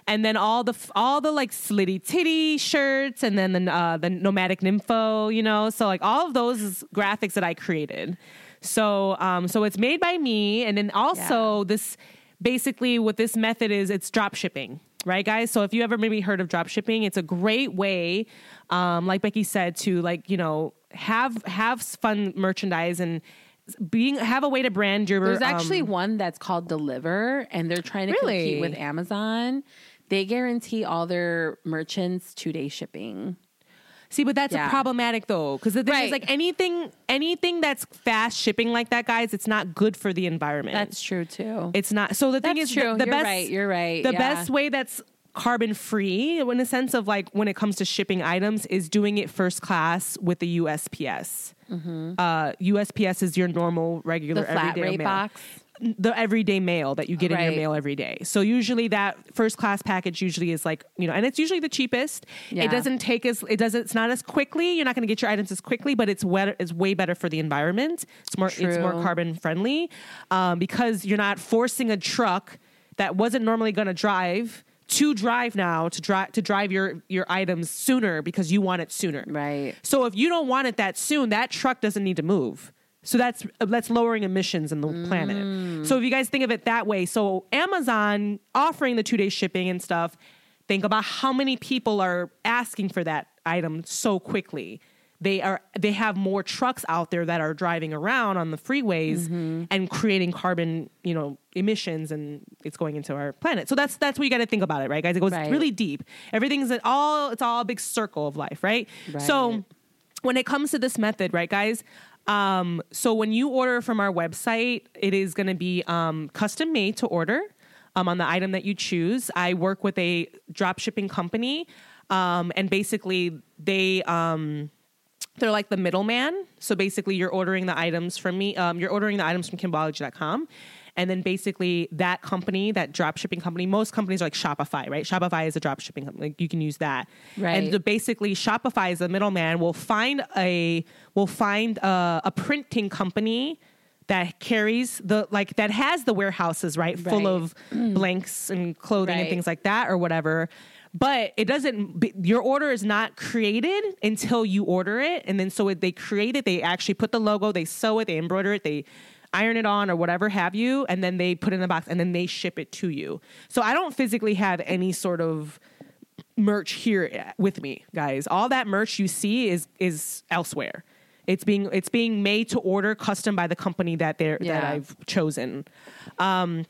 And then all the all the like slitty titty shirts, and then the uh, the nomadic nympho, you know. So like all of those graphics that I created. So um so it's made by me, and then also this basically what this method is it's drop shipping. Right, guys? So if you ever maybe heard of drop shipping, it's a great way, um, like Becky said, to like you know have have fun merchandise and being have a way to brand your. There's actually um, one that's called Deliverr, and they're trying to Really? compete with Amazon. They guarantee all their merchants two day shipping. See, but that's Yeah. problematic though, because the thing Right. is, like anything, anything that's fast shipping like that, guys, it's not good for the environment. That's true too. it's not. So the thing is, the- true. The, You're best, right. You're right. The Yeah. best way that's carbon free, in a sense of like when it comes to shipping items, is doing it first class with the USPS. Uh, USPS is your normal, regular, Mm-hmm. the flat everyday rate mail box. The everyday mail that you get in your mail every day. So usually that first class package usually is like, you know, and it's usually the cheapest. Yeah. It doesn't take as it doesn't it's not as quickly. You're not going to get your items as quickly, but it's wetter, it's way better for the environment. It's more it's more carbon friendly um, because you're not forcing a truck that wasn't normally going to drive to drive now to drive to drive your your items sooner because you want it sooner. Right. So if you don't want it that soon, that truck doesn't need to move. So that's that's lowering emissions in the planet. So if you guys think of it that way, so Amazon offering the two day shipping and stuff, think about how many people are asking for that item so quickly. They are they have more trucks out there that are driving around on the freeways and creating carbon, you know, emissions and it's going into our planet. So that's that's what you got to think about it, right, guys? It goes Right. really deep. Everything's an all it's all a big circle of life, right? So when it comes to this method, right, guys? Um, so when you order from our website, it is going to be um, custom made to order um, on the item that you choose. I work with a drop shipping company, um, and basically they um, they're like the middleman. So basically, you're ordering the items from me. Um, you're ordering the items from Kimbology.com. And then basically that company, that drop shipping company, most companies are like Shopify, right? Shopify is a drop shipping company. Like you can use that. Right. And the, basically Shopify is the middleman will find a will find a, a printing company that carries the like that has the warehouses right, full Right. of *clears throat* blanks and clothing and things like that or whatever but it doesn't your order is not created until you order it and then so it, they create it they actually put the logo they sew it they embroider it they iron it on or whatever have you and then they put it in a box and then they ship it to you. So i don't physically have any sort of merch here with me guys. All that merch you see is is elsewhere. It's being it's being made to order custom by the company that they're that i've chosen. Um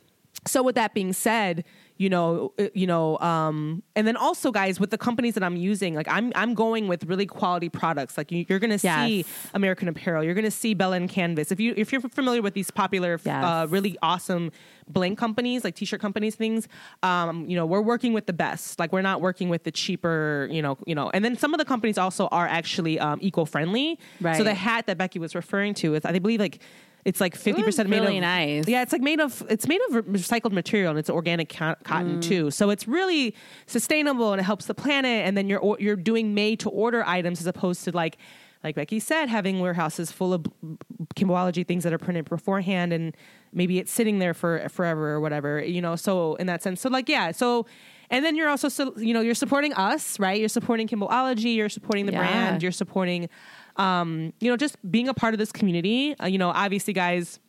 so with that being said you know uh, you know um and then also guys with the companies that i'm using like i'm i'm going with really quality products like you, you're gonna see Yes. american apparel you're gonna see bella and canvas if you if you're familiar with these popular Yes. uh, really awesome blank companies like t-shirt companies things um you know we're working with the best like we're not working with the cheaper you know you know and then some of the companies also are actually um eco-friendly right. so the hat that becky was referring to is i believe like it's like 50% made really of nice. yeah it's like made of it's made of recycled material and it's organic co- cotton mm. too so it's really sustainable and it helps the planet and then you're you're doing made to order items as opposed to like like Becky said, having warehouses full of Kimbology things that are printed beforehand, and maybe it's sitting there for forever or whatever, you know. So in that sense, so like yeah, so and then you're also so, you know you're supporting us, right? You're supporting Kimbology, you're supporting the Yeah. brand, you're supporting, um, you know, just being a part of this community. Uh, you know, obviously, guys,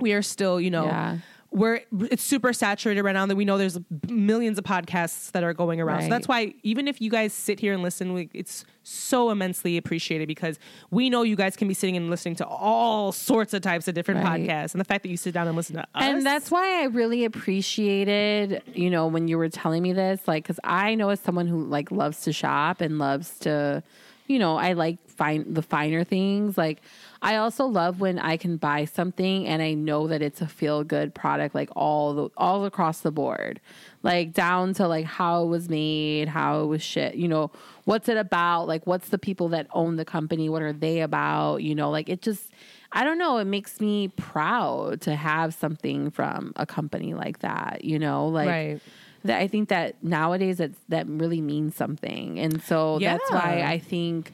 we are still, you know, Yeah. we're it's super saturated right now. That we know there's millions of podcasts that are going around. So that's why even if you guys sit here and listen, we, it's so immensely appreciated because we know you guys can be sitting and listening to all sorts of types of different Right. podcasts, and the fact that you sit down and listen to us, And that's why I really appreciated, you know, when you were telling me this, like, because I know as someone who like loves to shop and loves to, you know, I like find the finer things. Like, I also love when I can buy something and I know that it's a feel good product, like all the all across the board, like down to like how it was made, how it was shit. You know, what's it about? Like, what's the people that own the company? What are they about? You know, like it just. I don't know. It makes me proud to have something from a company like that. You know, like Right. That. I think that nowadays that that really means something, and so that's why I think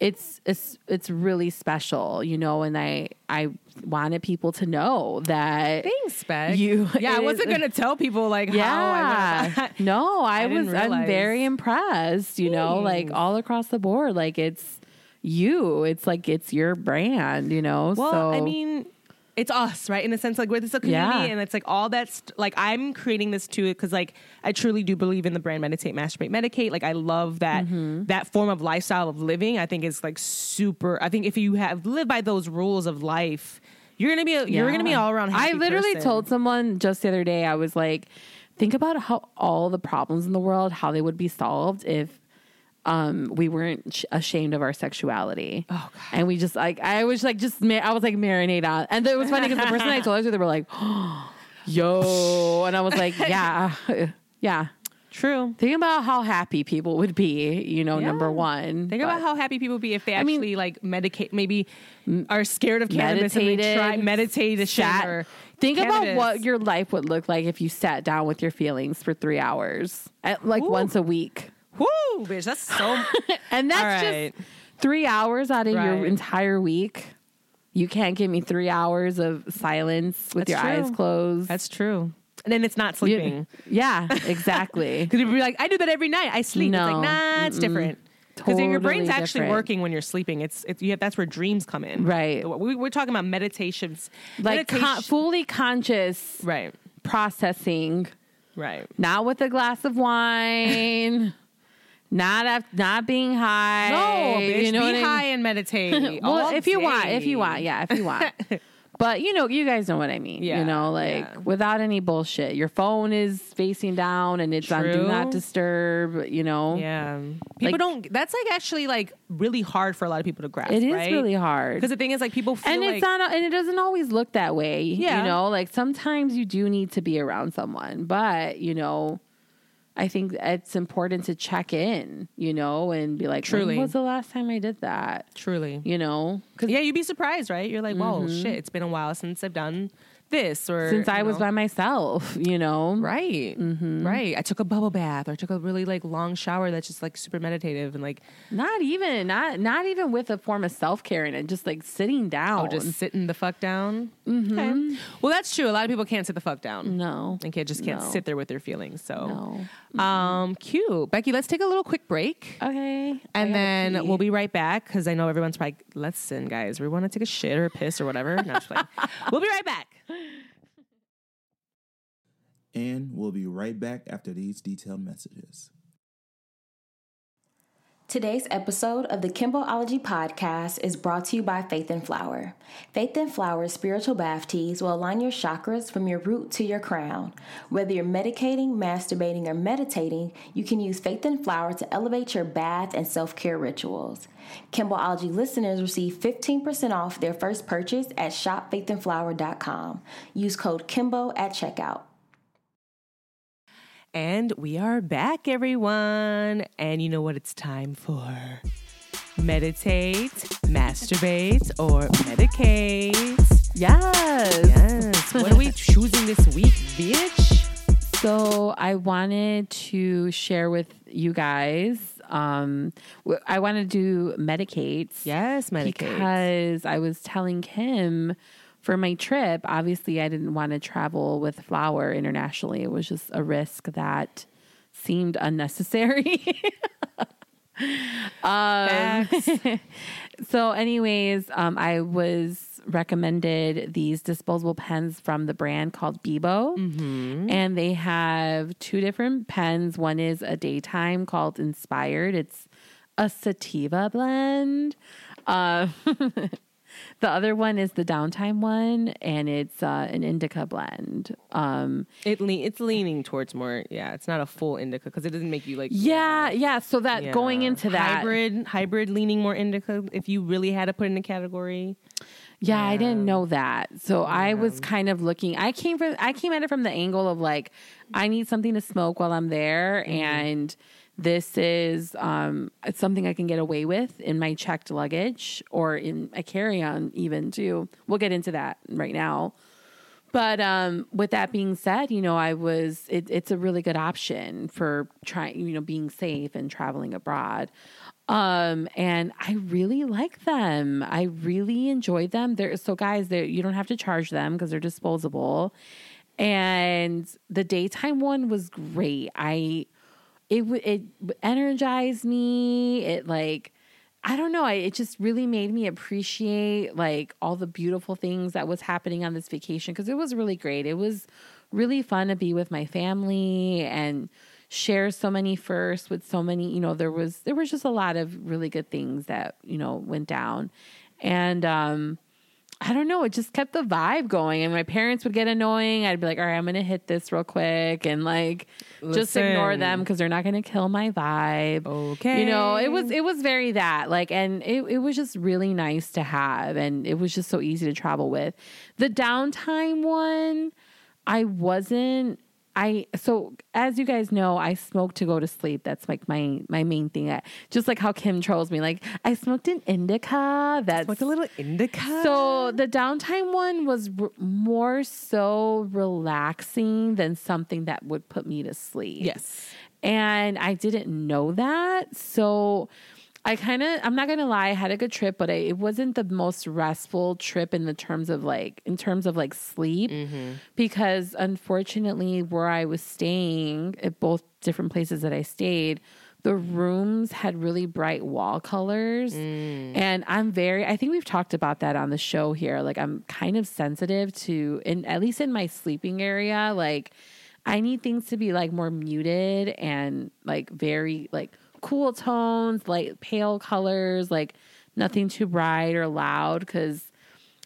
it's it's it's really special. You know, and I I wanted people to know that. Thanks, Beck. You- yeah, I wasn't is- gonna tell people like how Yeah. I was. no, I, *laughs* I was. I'm very impressed. You know, like all across the board. Like it's you. It's like it's your brand. You know. Well, so I mean, it's us, right? In a sense, like we're this a community, Yeah. and it's like all that's like I'm creating this too because like I truly do believe in the brand meditate, masturbate, medicate. Like I love that Mm-hmm. that form of lifestyle of living. I think is like super. I think if you have lived by those rules of life, you're gonna be a, you're gonna be all around. I literally person. told someone just the other day, I was like, think about how all the problems in the world, how they would be solved if um, we weren't sh- ashamed of our sexuality. Oh, God. And we just like, I was like, just, ma- I was like marinate on. And it was funny because the person I told it to, they were like, *gasps* yo. And I was like, *laughs* yeah, yeah. true. Think about how happy people would be, you know, Yeah. number one. Think But- about how happy people would be if they I mean- actually like medicate, maybe are scared of cannabis and they try meditation sat- or think about what your life would look like if you sat down with your feelings for three hours, at, like Ooh. once a week, Whoo, bitch, that's so. *laughs* and that's right. just three hours out of your entire week. You can't give me three hours of silence with That's your true. eyes closed. That's true. And then it's not You- sleeping. *laughs* yeah, exactly. *laughs* Because you'd be like, I do that every night. I sleep. It's No. like, nah, it's different. Because your brain's Totally actually working when you're sleeping. It's, it's you have, that's where dreams come in. Right. We, we're talking about meditations. like con- fully conscious right. processing, Right. not with a glass of wine. Not af- not being high. No, bitch. you know be what I mean? high and meditate. *laughs* well, if you want, if you want, yeah, if you want. *laughs* but you know, you guys know what I mean. Yeah, you know, like yeah. without any bullshit. Your phone is facing down and it's on do not disturb. You know, Yeah. People Like- don't. That's like actually like really hard for a lot of people to grasp. it is right? really hard. Because the thing is, like people feel and like it's not, and it doesn't always look that way. Yeah. You know, like sometimes you do need to be around someone, but you know, I think it's important to check in, you know, and be like, Truly. when was the last time I did that? truly. You know, Because yeah, you'd be surprised, right? You're like, whoa, mm-hmm. shit! It's been a while since I've done this, or since I you was by myself, you know, Right, right. I took a bubble bath, or I took a really like long shower that's just like super meditative and like Not even not not even with a form of self care in it, just like sitting down. oh, just sitting the fuck down. Okay. Well, that's true. A lot of people can't sit the fuck down no, and can't just can't No. sit there with their feelings. So, no. um, cute, Becky. Let's take a little quick break. Okay, And then we'll be right back because I know everyone's probably listen, guys. We want to take a shit or a piss or whatever. No, *laughs* we'll be right back. And we'll be right back after these detailed messages. Today's episode of the Kimboology podcast is brought to you by Faith and Flower. Faith and Flower's spiritual bath teas will align your chakras from your root to your crown. Whether you're medicating, masturbating, or meditating, you can use Faith and Flower to elevate your bath and self care rituals. Kimboology listeners receive 15% off their first purchase at shopfaithandflower.com. Use code KIMBO at checkout. And we are back, everyone. And you know what it's time for? Meditate, masturbate, or medicate. yes. Yes. what are we choosing this week, bitch? So I wanted to share with you guys. Um, I want to do medicates. Yes, medicate. because I was telling Kim for my trip, obviously I didn't want to travel with Flower internationally. It was just a risk that seemed unnecessary. *laughs* um, *laughs* so, anyways, um, I was recommended these disposable pens from the brand called Beboe, and they have two different pens. One is a daytime called Inspired. It's a sativa blend. Uh, *laughs* the other one is the downtime one, and it's uh, an indica blend. Um, It le- it's leaning towards more. Yeah, it's not a full indica because it doesn't make you like yeah, yeah. So that yeah. going into that, hybrid, hybrid leaning more indica. If you really had to put in a category, Yeah, I didn't know that. So I was kind of looking. I came from I came at it from the angle of like I need something to smoke while I'm there and this is um it's something I can get away with in my checked luggage or in a carry-on even too. We'll get into that right now. But um, with that being said, you know, I was it, it's a really good option for trying, you know, being safe and traveling abroad. Um, and I really like them. I really enjoyed them. They're so guys, they you don't have to charge them because they're disposable. And the daytime one was great. I it it energized me. It like I don't know. I, it just really made me appreciate like all the beautiful things that was happening on this vacation because it was really great. It was really fun to be with my family and share so many firsts with so many. You know, there was there was just a lot of really good things that you know went down, and um, I don't know. It just kept the vibe going, and my parents would get annoying. I'd be like, "All right, I'm gonna hit this real quick," and like just ignore them because they're not gonna kill my vibe. Okay. you know, it was it was very that like, and it it was just really nice to have, and it was just so easy to travel with. The downtime one, I wasn't. I so as you guys know, I smoke to go to sleep. That's like my my main thing. I, just like how Kim trolls me, like I smoked an indica. That's What's a little indica? so the downtime one was r- more so relaxing than something that would put me to sleep. yes. And I didn't know that. So I kind of, I'm not going to lie, I had a good trip, but I, it wasn't the most restful trip in the terms of like, in terms of like sleep, mm-hmm. because unfortunately, where I was staying at both different places that I stayed, the rooms had really bright wall colors. Mm. And I'm very, I think we've talked about that on the show here. Like, I'm kind of sensitive to, in, at least in my sleeping area, like, I need things to be like more muted and like very like cool tones, like pale colors, like nothing too bright or loud because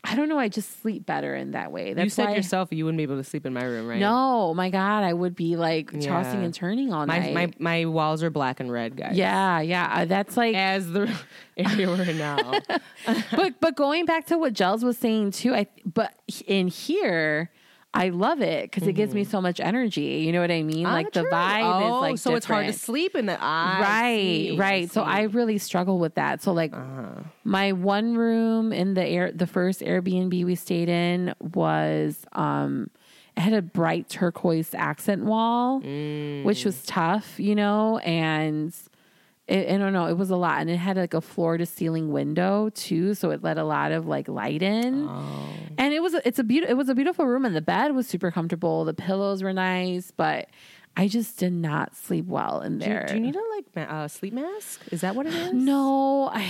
I don't know, I just sleep better in that way. That's you said why yourself you wouldn't be able to sleep in my room, right? No, my God, I would be like tossing and turning all My, night. my my walls are black and red, guys. yeah, yeah. uh, That's like As the area we're in now. *laughs* but but going back to what Gels was saying too, I but in here I love it because it gives me so much energy. You know what I mean? like the Mm-hmm. True. vibe oh, is like so it's hard to sleep in the I right see, right so see. Uh-huh. i really struggle with that so like my one room in the air the first airbnb we stayed in was um it had a bright turquoise accent wall Mm. which was tough you know and it, I don't know. It was a lot, and it had like a floor to ceiling window too, so it let a lot of like light in. Oh. And it was a- it's a beautiful it was a beautiful room, and the bed was super comfortable. The pillows were nice, but I just did not sleep well in Do there. do you need a like ma- uh, sleep mask? Is that what it is? No, I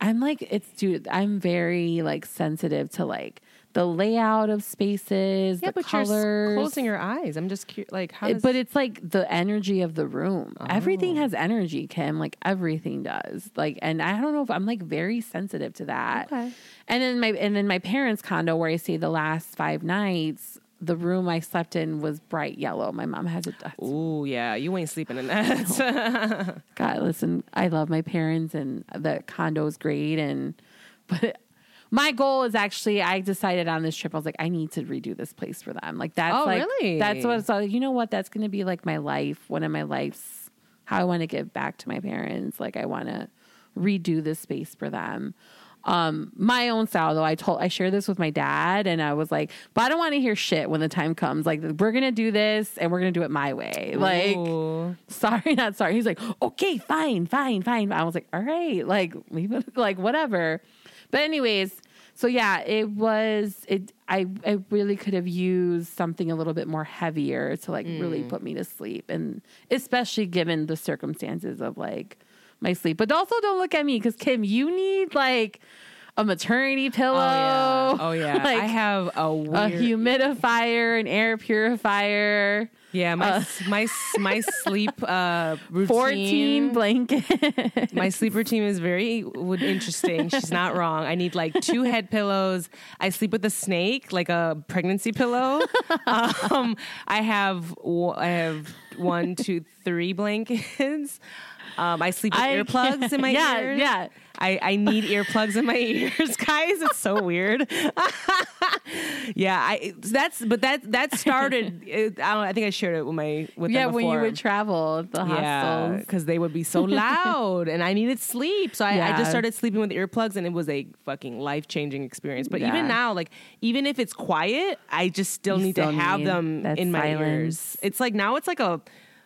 I'm like it's dude, I'm very like sensitive to like the layout of spaces, Yeah, the but colors. you're closing your eyes. I'm just curious. Like how? Does, but it's like the energy of the room. Everything Oh. has energy, Kim. Like everything does. Like, and I don't know if I'm like very sensitive to that. Okay. And then my and then my parents' condo where I stayed the last five nights, the room I slept in was bright yellow. My mom has a Ooh, yeah, you ain't sleeping in *laughs* that. *laughs* God, listen, I love my parents and the condo is great and *laughs* but my goal is actually I decided on this trip I was like I need to redo this place for them. Like that's Oh, like really? that's what it's like, you know what that's going to be like my life, one of my life's how I want to give back to my parents. Like I want to redo this space for them. Um, my own style though, I told I shared this with my dad and I was like, but I don't want to hear shit when the time comes. Like we're gonna do this and we're gonna do it my way. Like Ooh. sorry, *laughs* not sorry. He's like, okay, fine, fine, fine. I was like, all right, like leave it, like whatever. But anyways, so yeah, it was it. I I really could have used something a little bit more heavier to like really mm. put me to sleep, and especially given the circumstances of like my sleep. But also, don't look at me because Kim, you need like a maternity pillow. Oh yeah. Oh yeah. *laughs* like I have a a humidifier, an air purifier. yeah, my s my my *laughs* sleep uh, routine. 14 blankets. My sleep routine is very interesting. She's not wrong. I need like two head pillows. I sleep with a snake, like a pregnancy pillow. *laughs* Um, I have I have one, two, three blankets. Um, I sleep with I- *laughs* earplugs in my Yeah, ears. yeah. I, I need earplugs in my *laughs* ears, guys. It's so weird. *laughs* yeah, I that's but that that started. It, I don't. I think I shared it with my with yeah, when you would travel the Yeah, hostels. because they would be so loud, and I needed sleep. So I, I just started sleeping with earplugs, and it was a fucking life changing experience. But Yeah. even now, like even if it's quiet, I just still You need still to have need them in my silence. ears. It's like now it's like a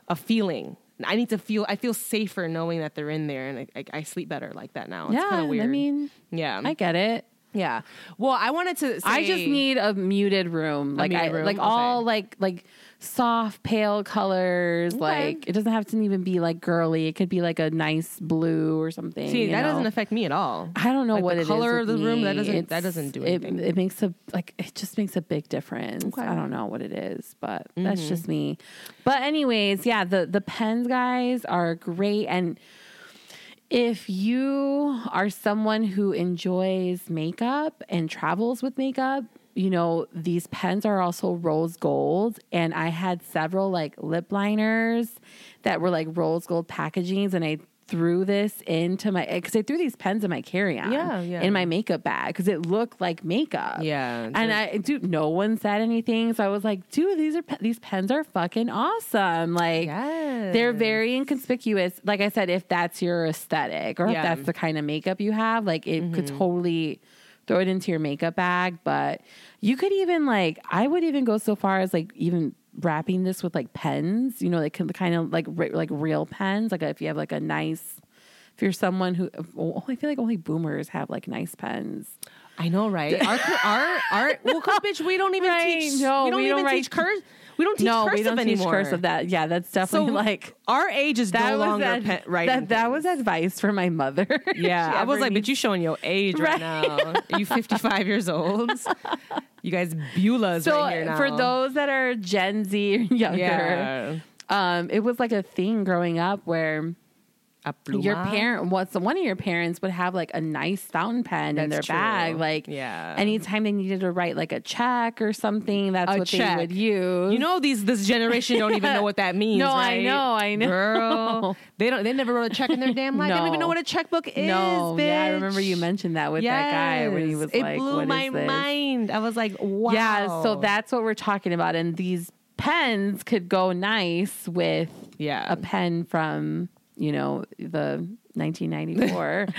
a feeling. I need to feel. I feel safer knowing that they're in there, and I, I, I sleep better like that now. It's Yeah, kind of weird. I mean, yeah, I get it. Yeah. Well, I wanted to. Say, I just need a muted room, like muted I, room? like all Okay. like like soft pale colors. Like it doesn't have to even be like girly. It could be like a nice blue or something. See, that know? doesn't affect me at all. I don't know Like, what the color of the room, that doesn't- that doesn't do it- It, makes a like it just makes a big difference. Okay. I don't know what it is, but Mm-hmm. that's just me. But anyways, yeah, the the pens guys are great and if you are someone who enjoys makeup and travels with makeup, you know, these pens are also rose gold. And I had several like lip liners that were like rose gold packagings. And I threw this into my, because I threw these pens in my carry on Yeah, yeah. in my makeup bag because it looked like makeup. Yeah, And I, dude, no one said anything. So I was like, dude, these are, these pens are fucking awesome. Like, Yes. they're very inconspicuous. Like I said, if that's your aesthetic or Yeah. Mm-hmm. if that's the kind of makeup you have, like it could totally throw it into your makeup bag. But you could even like, I would even go so far as like even wrapping this with like pens. You know, like kind of like like real pens. Like if you have like a nice. If you're someone who, oh, I feel like only boomers have like nice pens. I know, right? Our, our, our, well, cause bitch, we don't even *laughs* Right, teach. no, we don't we even don't teach curse. We don't teach no, cursive we don't teach anymore. cursive. That yeah, that's So definitely like our age is that no longer ad- pe- writing. that, that was advice for my mother. *laughs* Yeah, I was like, needs- but you showing your age right, Right. now. you 55 years old. *laughs* You guys Beulahs so right here now. for those that are Gen Z younger, yeah, um, it was like a thing growing up where a your pluma. parent, what's one of your parents would have like a nice fountain pen in their true. bag. Like, Yeah. anytime they needed to write like a check or something, that's A what check. they would use. You know these this generation don't even know what that *laughs* means. No, I know, I know. Girl, *laughs* they don't. They never wrote a check in their damn life. They don't even know what a checkbook is. no, yeah, I remember you mentioned that with that guy when he was it like, blew "What is my this?" mind. I was like, wow. Yeah, so that's what we're talking about. And these pens could go nice with Yeah. a pen from, you know, the 1994. *laughs*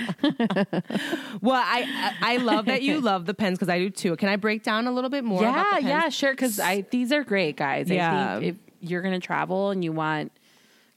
Well, I I love that you love the pens because I do too. Can I break down a little bit more? yeah, about the pens? yeah, sure. Because I these are great, guys. Yeah. I think if you're going to travel and you want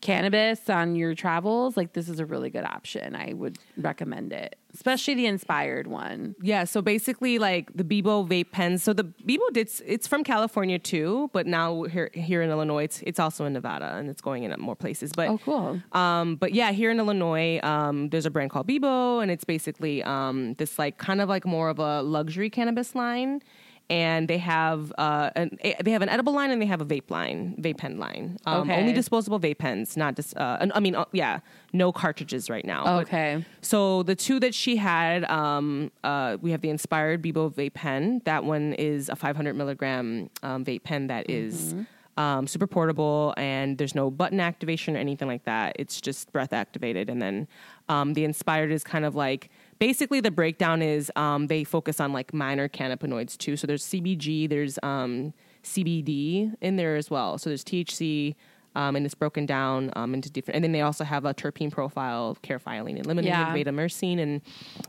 cannabis on your travels, like this is a really good option. I would recommend it, especially the inspired one. Yeah, so basically, like the Beboe vape pens. So the Beboe did. It's from California too, but now here here in Illinois, it's, it's also in Nevada and it's going in more places. But Oh, cool. Um, but yeah, here in Illinois, um, there's a brand called Beboe, and it's basically um, this like kind of like more of a luxury cannabis line. And they have uh, an, eh, they have an edible line and they have a vape line, vape pen line. Um, Okay. Only disposable vape pens, not dis- uh, I mean, uh, yeah, no cartridges right now. But- Okay. so the two that she had, um, uh, we have the Inspired Beboe vape pen. That one is a 500 milligram um, vape pen that is, um, super portable, and there's no button activation or anything like that. It's just breath activated. And then um, the Inspired is kind of like basically the breakdown is um, they focus on like minor cannabinoids too. So there's CBG, there's um, CBD in there as well. So there's THC. Um, and it's broken down um, into different, and then they also have a terpene profile, caryophyllene, eliminated Yeah. beta myrcene, and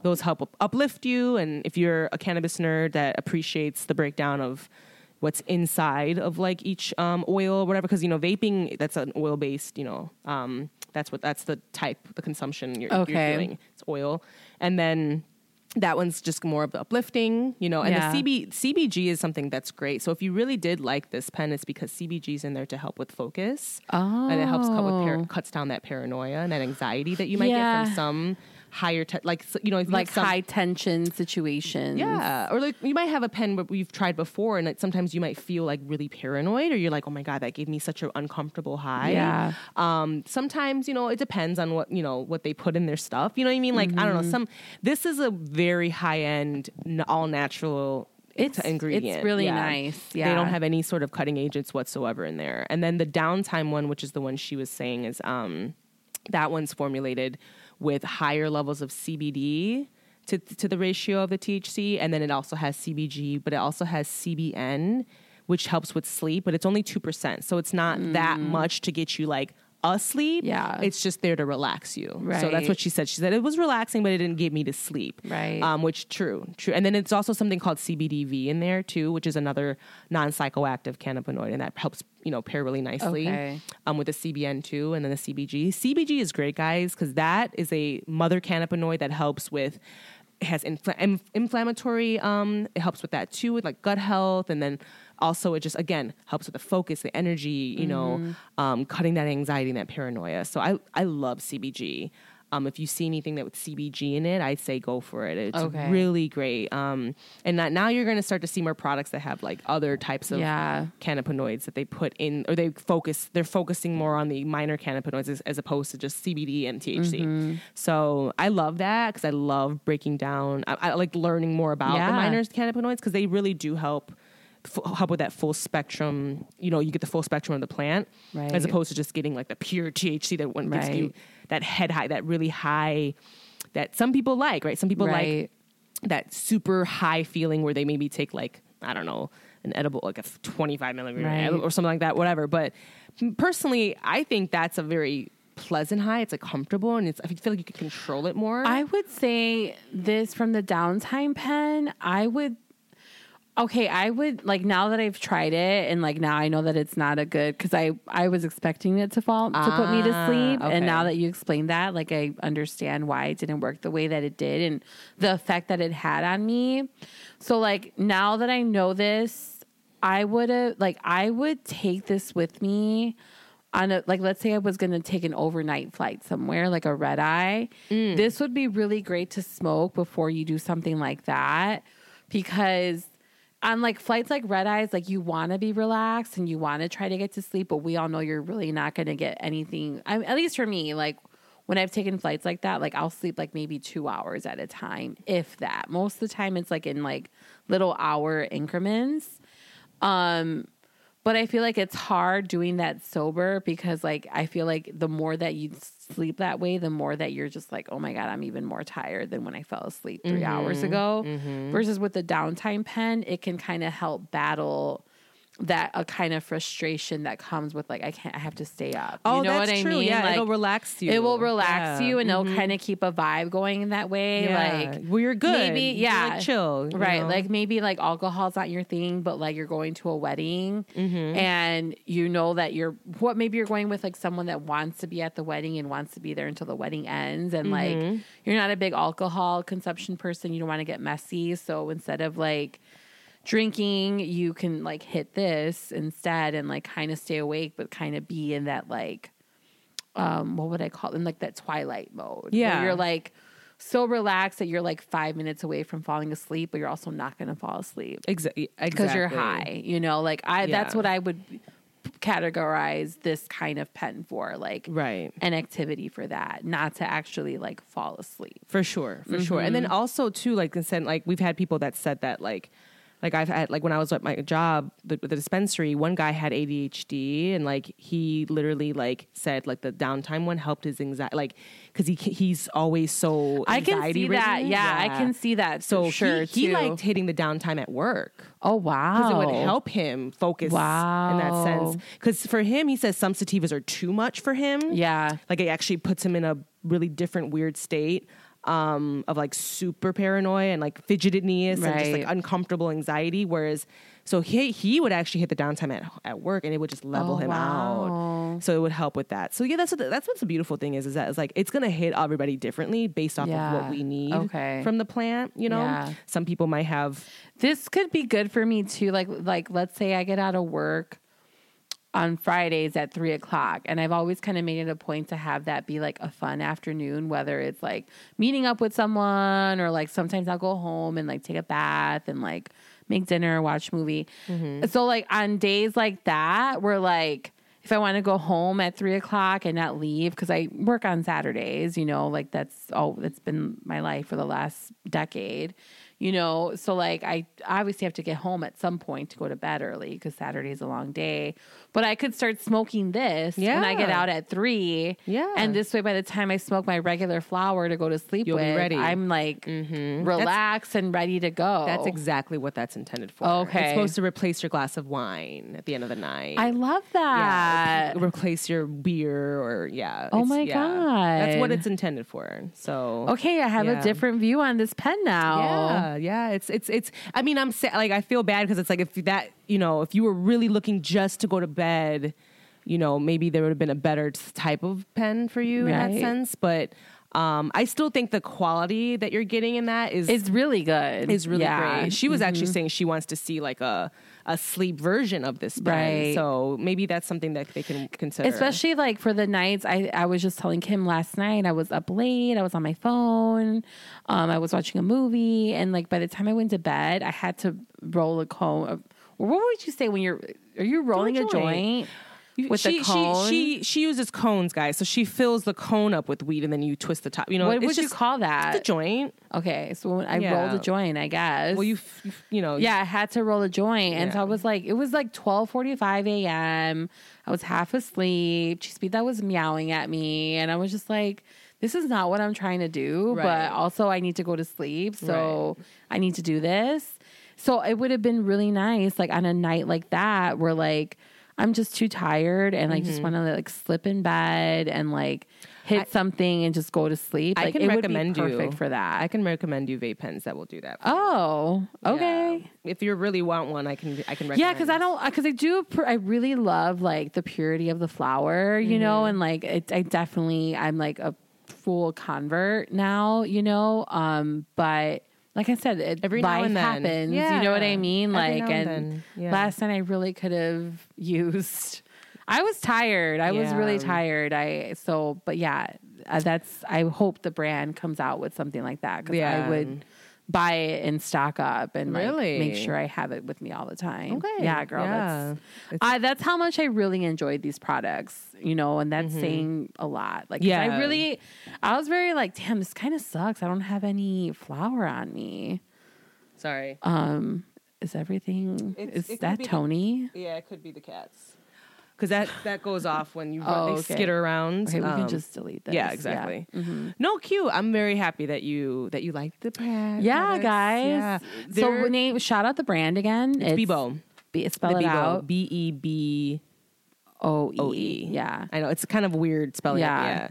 those help uplift you. And if you're a cannabis nerd that appreciates the breakdown of what's inside of like each um, oil or whatever, because you know vaping that's an oil based, you know, um, that's what that's the type, the consumption you're, Okay. you're doing. It's oil, and then that one's just more of the uplifting, you know. And Yeah. the CB, CBG is something that's great. So if you really did like this pen, it's because CBG is in there to help with focus, and it helps cut with par- Oh. cuts down that paranoia and that anxiety that you might get from some higher, te- like you know, Like some- high tension situations. yeah, or like you might have a pen where you've tried before, and it, sometimes you might feel like really paranoid, or you're like, "Oh my god, that gave me such an uncomfortable high." Yeah. Um, sometimes you know it depends on what you know what they put in their stuff. You know what I mean? Like I don't Mm-hmm. know. Some this is a very high end, all natural. It's- ingredient. it's really nice. Yeah. They don't have any sort of cutting agents whatsoever in there. And then the downtime one, which is the one she was saying, is um, that one's formulated with higher levels of CBD to, to the ratio of the THC, and then it also has CBG, but it also has CBN, which helps with sleep, but it's only two percent, so it's not that mm. much to get you like asleep. Yeah. it's just there to relax you. Right. So that's what she said. She said it was relaxing, but it didn't get me to sleep. Right. Um, which true, true. And then it's also something called CBDV in there too, which is another non-psychoactive cannabinoid, and that helps you know pair really nicely Okay. um, with the CBN too, and then the CBG. CBG is great, guys, because that is a mother cannabinoid that helps with has infl- inf- inflammatory. Um, it helps with that too, with like gut health, and then also it just again helps with the focus, the energy. You know, um, cutting that anxiety and that paranoia. So I I love CBG. Um, if you see anything that with CBG in it, I'd say go for it. It's Okay. really great. Um, and that, now you're going to start to see more products that have like other types of Yeah. cannabinoids that they put in, or they focus. They're focusing more on the minor cannabinoids as, as opposed to just CBD and THC. Mm-hmm. So I love that because I love breaking down. I, I like learning more about Yeah. the minor cannabinoids because they really do help. Help with that full spectrum, you know, you get the full spectrum of the plant, Right. as opposed to just getting like the pure THC that one gives you that head high, that really high, that some people like, right? Some people like that super high feeling where they maybe take like I don't know an edible like a 25 milligram Right. or something like that, whatever. But personally, I think that's a very pleasant high. It's like comfortable and it's I feel like you can control it more. I would say this from the downtime pen. I would. Okay, I would like now that I've tried it and like now I know that it's not a good because I I was expecting it to fall to put me to Ah, sleep and now that you explained that like I understand why it didn't work the way that it did and the effect that it had on me. So like now that I know this, I would have like I would take this with me on a like let's say I was going to take an overnight flight somewhere like a red eye. This would be really great to smoke before you do something like that because on like flights like red eyes like you want to be relaxed and you want to try to get to sleep but we all know you're really not going to get anything I, at least for me like when I've taken flights like that, like I'll sleep like maybe two hours at a time, if that. Most of the time, it's like in like little hour increments. Um, but I feel like it's hard doing that sober because like I feel like the more that you sleep that way, the more that you're just like, oh my god, I'm even more tired than when I fell asleep 3 hours mm-hmm. ago. Mm-hmm. Versus with the downtime pen, it can kind of help battle that a kind of frustration that comes with like I can't I have to stay up. oh, you know that's what I true. mean? Yeah, Like, it'll relax you. It will relax Yeah. you and it'll kind of keep a vibe going in that way. Yeah. Like well, you're good. Maybe You're, yeah, like, chill. right? know? Like maybe like alcohol's not your thing, but like you're going to a wedding Mm-hmm. and you know that you're what maybe you're going with like someone that wants to be at the wedding and wants to be there until the wedding ends, and Mm-hmm. like you're not a big alcohol consumption person. You don't want to get messy, so instead of like drinking, you can like hit this instead and like kind of stay awake, but kind of be in that like, um, what would I call it? In like that twilight mode. where Yeah. you're like so relaxed that you're like five minutes away from falling asleep, but you're also not going to fall asleep exactly because you're high. You know, like I, that's what I would categorize this kind of pen for, like Right. an activity for that, not to actually like fall asleep. For sure, for sure. And then Mm-hmm. also too, like said, like we've had people that said that like like I've had like when I was at my job, the, the dispensary, one guy had ADHD and like he literally like said like the downtime one helped his anxiety like because he he's always so I can see anxiety that. ridden. Yeah, I can see that. So sure. he, he liked hitting the downtime at work Oh wow! because it would help him focus wow in that sense. Because for him, he says some sativas are too much for him. Yeah. like it actually puts him in a really different weird state um, of like super paranoia and like fidgetedness and just like uncomfortable anxiety. Whereas, so he he would actually hit the downtime at at work and it would just level Oh, him wow. out. So it would help with that. So yeah, that's what the, that's what's the beautiful thing is is that it's like it's gonna hit everybody differently based off of what we need Okay. from the plant. You know, Yeah. some people might have This could be good for me too. Like, like let's say I get out of work on Fridays at three o'clock, and I've always kind of made it a point to have that be like a fun afternoon, whether it's like meeting up with someone or like sometimes I'll go home and like take a bath and like make dinner, watch movie. Mm-hmm. So like on days like that, we're like. If I want to go home at three o'clock and not leave because I work on Saturdays, you know, like that's oh, that's been my life for the last decade you know so like i obviously have to get home at some point to go to bed early because saturday's a long day but i could start smoking this when i get out at three Yeah. and this way by the time i smoke my regular flower to go to sleep You'll with i'm like mm-hmm. relaxed and ready to go That's exactly what that's intended for. Okay. It's supposed to replace your glass of wine at the end of the night. i love that re- replace your beer or yeah. Oh my yeah. That's what it's intended for. So okay i have Yeah. a different view on this pen now Yeah, yeah. It's it's it's. I mean, I'm like I feel bad because it's like if that you know if you were really looking just to go to bed, you know maybe there would have been a better type of pen for you in that sense. But Um, I still think the quality that you're getting in that is It's really good. is really Yeah. great. She was actually saying she wants to see like a a sleep version of this brand. Right. So maybe that's something that they can consider. Especially like for the nights, I, I was just telling Kim last night, I was up late, I was on my phone, um, I was watching a movie, and like by the time I went to bed, I had to roll a cone. What would you say when you're, are you rolling a joint. with she, the cone? She, she she uses cones, guys. So she fills the cone up with weed and then you twist the top. You know, what would you call that? the joint. Okay, so when I Yeah. rolled a joint, I guess. Well, you you you know yeah, I had to roll a joint, and so I was like, it was like twelve forty five a.m. I was half asleep. Chispita was meowing at me, and I was just like, this is not what I'm trying to do. Right. But also, I need to go to sleep, so I need to do this. So it would have been really nice, like on a night like that, where like I'm just too tired and I Mm-hmm. just want to like slip in bed and like hit something and just go to sleep. I Like can it recommend would be you for that. I can recommend you vape pens that will do that. oh, okay. Yeah. If you really want one, I can I can recommend. Yeah, because I don't, because I do, I really love like the purity of the flower, you know, Mm-hmm. and like it, I definitely, I'm like a full convert now, you know, um, but like I said, it, Every now and then. happens, you know what I mean? Every Like, and and. Yeah. last night I really could have *laughs* used. I was tired. I was really tired. I so, but yeah, uh, that's. I hope the brand comes out with something like that because I Yeah. would buy it and stock up and like, Really? make sure I have it with me all the time. Okay. Yeah, girl. Yeah. That's I, that's how much I really enjoyed these products, you know, and that's saying a lot. Like, Yeah. I really, I was very like, damn, this kind of sucks. I don't have any flower on me. Sorry. Um, is everything? It's- is that the- Tony? Yeah, it could be the cats. Because that that goes off when you Oh, they okay. skitter around. Okay, we Um, can just delete this. Yeah, exactly. Mhm. No, cute. I'm very happy that you that you like the brand. Yeah, products. guys. Yeah. So name shout out the brand again. it's Beboe. Be, spell The it Beboe. out. B E B O E. Yeah. I know it's kind of weird spelling. Yeah. Yeah, yeah,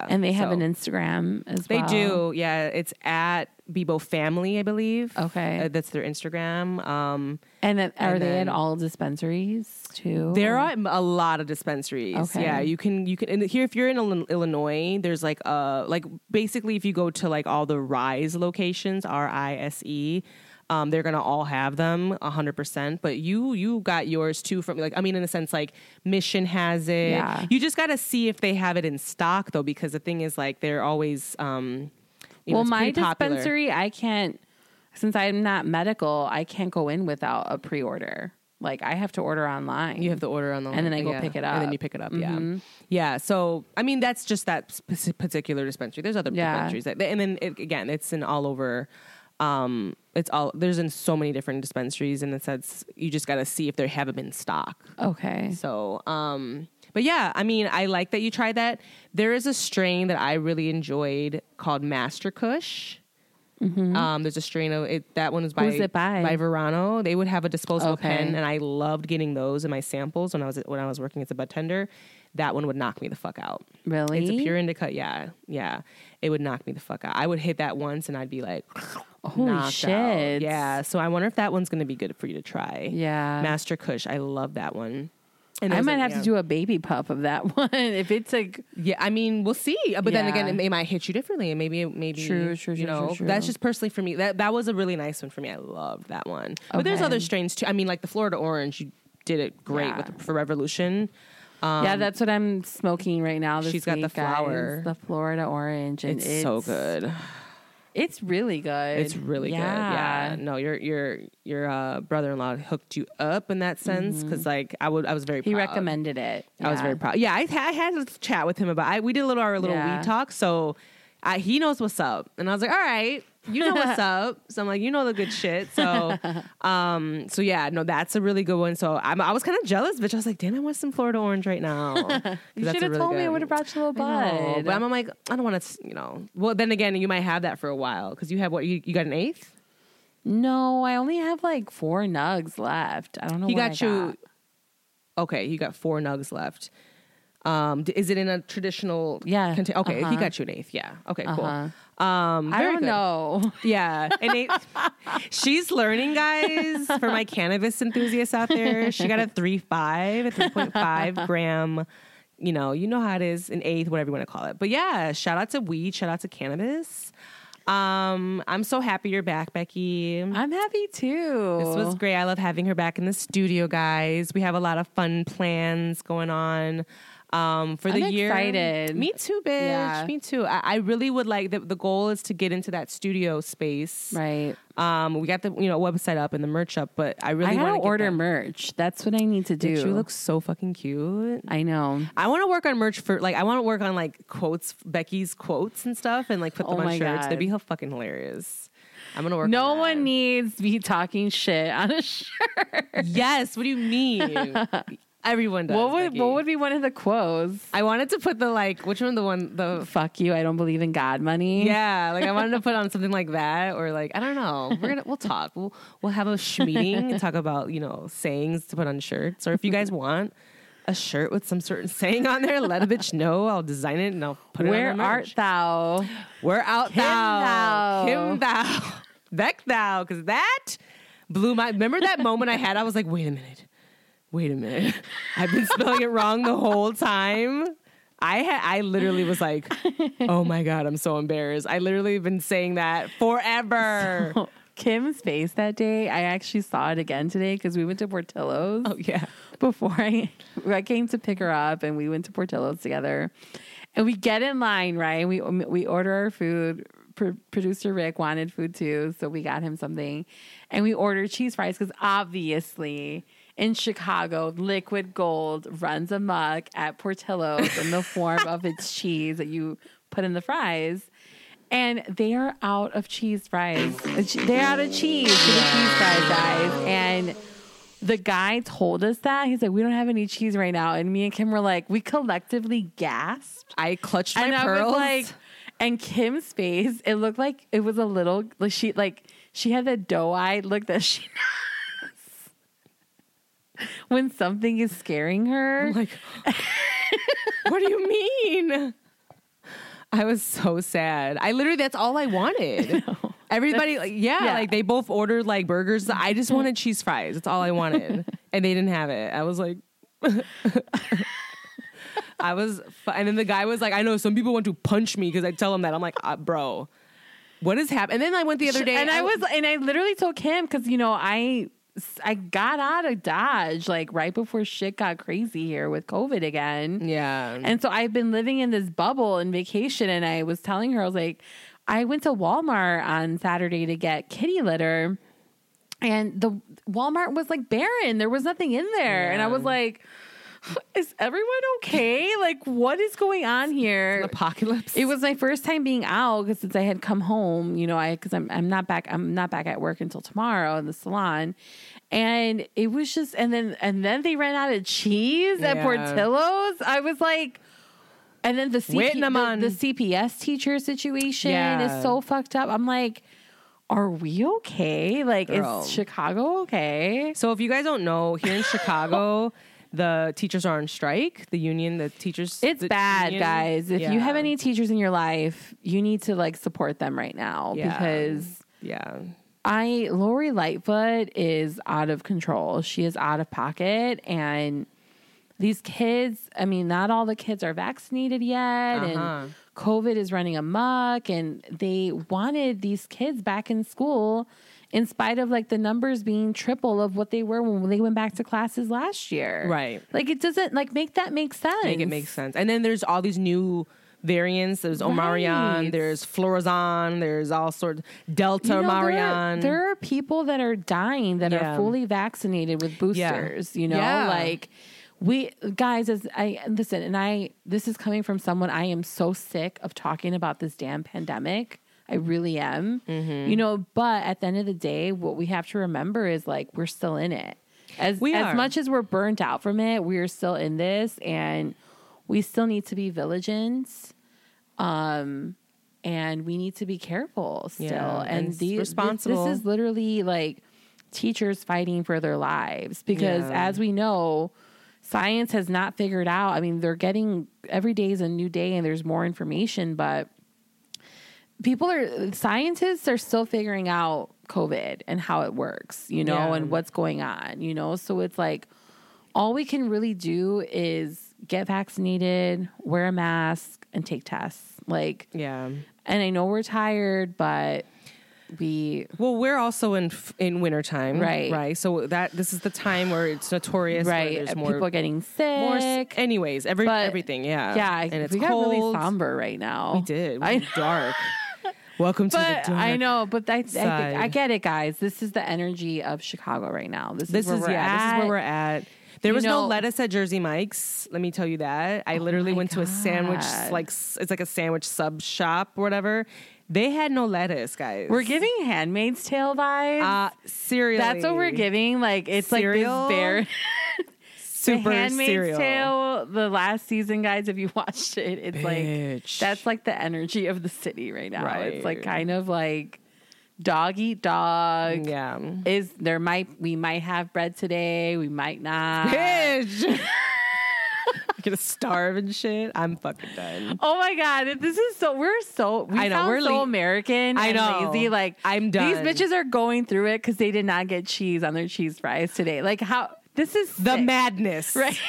yeah. And they have So- an Instagram as They well. They do. Yeah, it's at Beboe Family, I believe. Okay. Uh, that's their Instagram. Um, And then, are And they then- at all dispensaries too? There are a lot of dispensaries. Okay. Yeah, you can you can and here if you're in Illinois, there's like uh like basically if you go to like all the Rise locations, R I S E, um, they're gonna all have them hundred percent. But you you got yours too from like I mean in a sense like Mission has it. Yeah. You just gotta see if they have it in stock though because the thing is like they're always um. know, well, it's my pretty popular. dispensary, I can't, since I'm not medical, I can't go in without a pre order. Like, I have to order online. You have to order online, And then I go yeah. pick it up, and then you pick it up. Mhm. Yeah, yeah. So I mean, that's just that particular dispensary. There's other Yeah. dispensaries, that, and then it, again, it's an all over. Um, it's all there's in so many different dispensaries, and it says you just got to see if they have them in stock. okay. So, um, but yeah, I mean, I like that you tried that. There is a strain that I really enjoyed called Master Kush. Um, there's a strain of it. That one is by Mm-hmm. Who's it by? by Verano. They would have a disposable Okay. pen, and I loved getting those in my samples when I was when I was working as a bud tender. That one would knock me the fuck out. Really? It's a pure indica. Yeah, yeah. It would knock me the fuck out. I would hit that once, and I'd be like, Holy knocked out. shit. Yeah. So I wonder if that one's going to be good for you to try. Yeah. Master Kush. I love that one. And I might have yeah. to do a baby puff of that *laughs* one if it's like Yeah, I mean, we'll see. But then again, Yeah. it, it might hit you differently, and maybe, maybe, True, true, you true, know, true, true. that's just personally for me. That that was a really nice one for me. I loved that one. But there's other strains too. I mean, like the Florida Orange, you did it great Yeah. with for Revolution. Um, yeah, that's what I'm smoking right now. This she's got the week, guys. flower. the Florida orange, and it's, so good. It's really good. It's really good. Yeah. No, your your your uh, brother-in-law hooked you up in that sense because like I would I was very Mm-hmm. He proud. recommended it. I was Yeah. very proud. Yeah, I, I had a chat with him about. I, we did a little our little Yeah. weed talk, so I, he knows what's up, and I was like, all right, you know what's *laughs* up. So I'm like, you know the good shit. So, um, so yeah, no, that's a really good one. So I'm, I was kind of jealous, bitch. I was like, damn, I want some Florida orange right now. *laughs* You should have really told me. I would have brought you a little bud. but I'm, I'm like, I don't want to, you know. Well, then again, you might have that for a while because you have what you, you got an eighth. no, I only have like four nugs left. I don't know. He got I you. Okay, you got four nugs left. Um, is it in a traditional? Yeah, contain- okay, he uh-huh. got you an eighth. Yeah. Okay. Cool. Um, I don't good. know. Yeah, and it, *laughs* she's learning, guys. For my cannabis enthusiasts out there, she got a three five, a three point five gram you know, you know how it is, an eighth, whatever you want to call it. But yeah, shout out to weed, shout out to cannabis. Um, I'm so happy you're back, Becky. I'm happy too. This was great. I love having her back in the studio, guys. We have a lot of fun plans going on um, for the I'm year. excited. Me too, bitch. Yeah. Me too. I, I really would like the, the goal is to get into that studio space. right. Um, we got the you know website up and the merch up, but I really want gotta order That. merch. That's what I need to do. Bitch, you look so fucking cute. I know. I want to work on merch for like I want to work on like quotes, Becky's quotes and stuff, and like put them Oh on shirts. God. That'd be fucking hilarious. I'm gonna work. No on one needs to be talking shit on a *laughs* shirt. Yes. What do you mean? *laughs* Everyone does. what would Becky. what would be one of the quotes? I wanted to put the like which one the one the Fuck you, I don't believe in God money. yeah like I wanted to *laughs* put on something like that or like I don't know we're gonna we'll talk we'll we'll have a sh- meeting and talk *laughs* about you know sayings to put on shirts or if you guys want a shirt with some certain saying on there let a bitch know I'll design it and I'll put it Where on the art thou? Where out Kim thou thou. Kim thou *laughs* Beck thou because that blew my remember that moment I had I was like wait a minute wait a minute *laughs* I've been spelling it wrong the whole time. I had I literally was like, *laughs* "Oh my god, I'm so embarrassed." I literally been saying that forever. Kim's face that day, I actually saw it again today because we went to Portillo's. oh yeah. before I I came to pick her up and we went to Portillo's together. And we get in line, right? We um, we order our food. Pro- producer Rick wanted food too, so we got him something. And we ordered cheese fries cuz obviously in Chicago, liquid gold runs amok at Portillo's in the form of its *laughs* cheese that you put in the fries. And they are out of cheese fries. They're out of cheese for the cheese fries, guys. And the guy told us that. He's like, we don't have any cheese right now. And me and Kim were like, we collectively gasped. I clutched my and pearls. Like, and Kim's face, it looked like it was a little, like she, like, she had the doe eyed look that she *laughs* when something is scaring her. I'm like, *laughs* what do you mean? I was so sad. I literally that's all I wanted. *laughs* Everybody like yeah, yeah. like they both ordered like burgers. I just wanted cheese fries. That's all I wanted. and they didn't have it. I was like I was fu- and then the guy was like, I know some people want to punch me because I tell them that. I'm like, uh, bro, what is happening? And then I went the other day and I was, and I literally told Kim because you know I, I got out of Dodge like right before shit got crazy here with COVID again. Yeah. And so I've been living in this bubble and vacation. And I was telling her, I was like, I went to Walmart on Saturday to get kitty litter. And the Walmart was like barren. There was nothing in there. And I was like, *laughs* is everyone okay? Like, what is going on here? apocalypse. It was my first time being out because since I had come home, you know, I because I'm I'm not back I'm not back at work until tomorrow in the salon, and it was just and then and then they ran out of cheese at Yeah. Portillo's. I was like. And then the, CP, the, the CPS teacher situation Yeah. is so fucked up. I'm like, are we okay? Like, Girl. is Chicago okay? So if you guys don't know, here in Chicago, *laughs* the teachers are on strike. The union, the teachers. It's the bad, union- guys. If you have any teachers in your life, you need to like support them right now Yeah. because yeah, I Lori Lightfoot is out of control. She is out of pocket and these kids, I mean, not all the kids are vaccinated yet Uh-huh. and COVID is running amok and they wanted these kids back in school in spite of like the numbers being triple of what they were when they went back to classes last year. Right. Like it doesn't like make that make sense. make it make sense. And then there's all these new variants. There's Omarion. Right. There's Florazon. There's all sorts. Delta You know, there, are, there are people that are dying that Yeah. are fully vaccinated with boosters. You know, Yeah. like we guys, as I listen, and I this is coming from someone I am so sick of talking about this damn pandemic. I really am. Mm-hmm. You know, but at the end of the day, what we have to remember is like we're still in it. As We as are. much as we're burnt out from it, we're still in this, and we still need to be vigilant. Um, and we need to be careful still. Yeah, and and these, responsible. This, this is literally like teachers fighting for their lives because, Yeah. as we know, science has not figured out. I mean, they're getting every day is a new day, and there's more information, but people are scientists are still figuring out COVID and how it works, you know, Yeah. and what's going on, you know. So it's like all we can really do is get vaccinated, wear a mask, and take tests. Like, Yeah. and I know we're tired, but we Well, we're also in f- in wintertime, Right. Right. So that this is the time where it's notorious. where right There's more, people are getting sick. more. Anyways, every But- everything. Yeah. yeah, And it's we got cold. really somber right now. We did. We I dark. *laughs* Welcome to But the dark. I know, but I, I, think. I get it, guys. This is the energy of Chicago right now. This, This is where is we're yeah. at. This is where we're at. There You was know- no lettuce at Jersey Mike's. Let me tell you that. I literally my went to a sandwich like it's like a sandwich sub shop or whatever. They had no lettuce, guys. We're giving Handmaid's Tale vibes. uh cereal. That's what we're giving. Like it's Cereal? like this bear. Super the Handmaid's cereal. Tale, the last season, guys. If you *laughs* watched it, it's like that's like the energy of the city right now. It's like kind of like dog eat dog. Yeah. Is there might we might have bread today? We might not. Bitch. *laughs* *laughs* Gonna starve and shit. I'm fucking done. Oh my god, this is so we're so we I know, we're so le- American. I know. lazy. Like I'm done. These bitches are going through it because they did not get cheese on their cheese fries today. Like how this is The sick. madness. right. *laughs*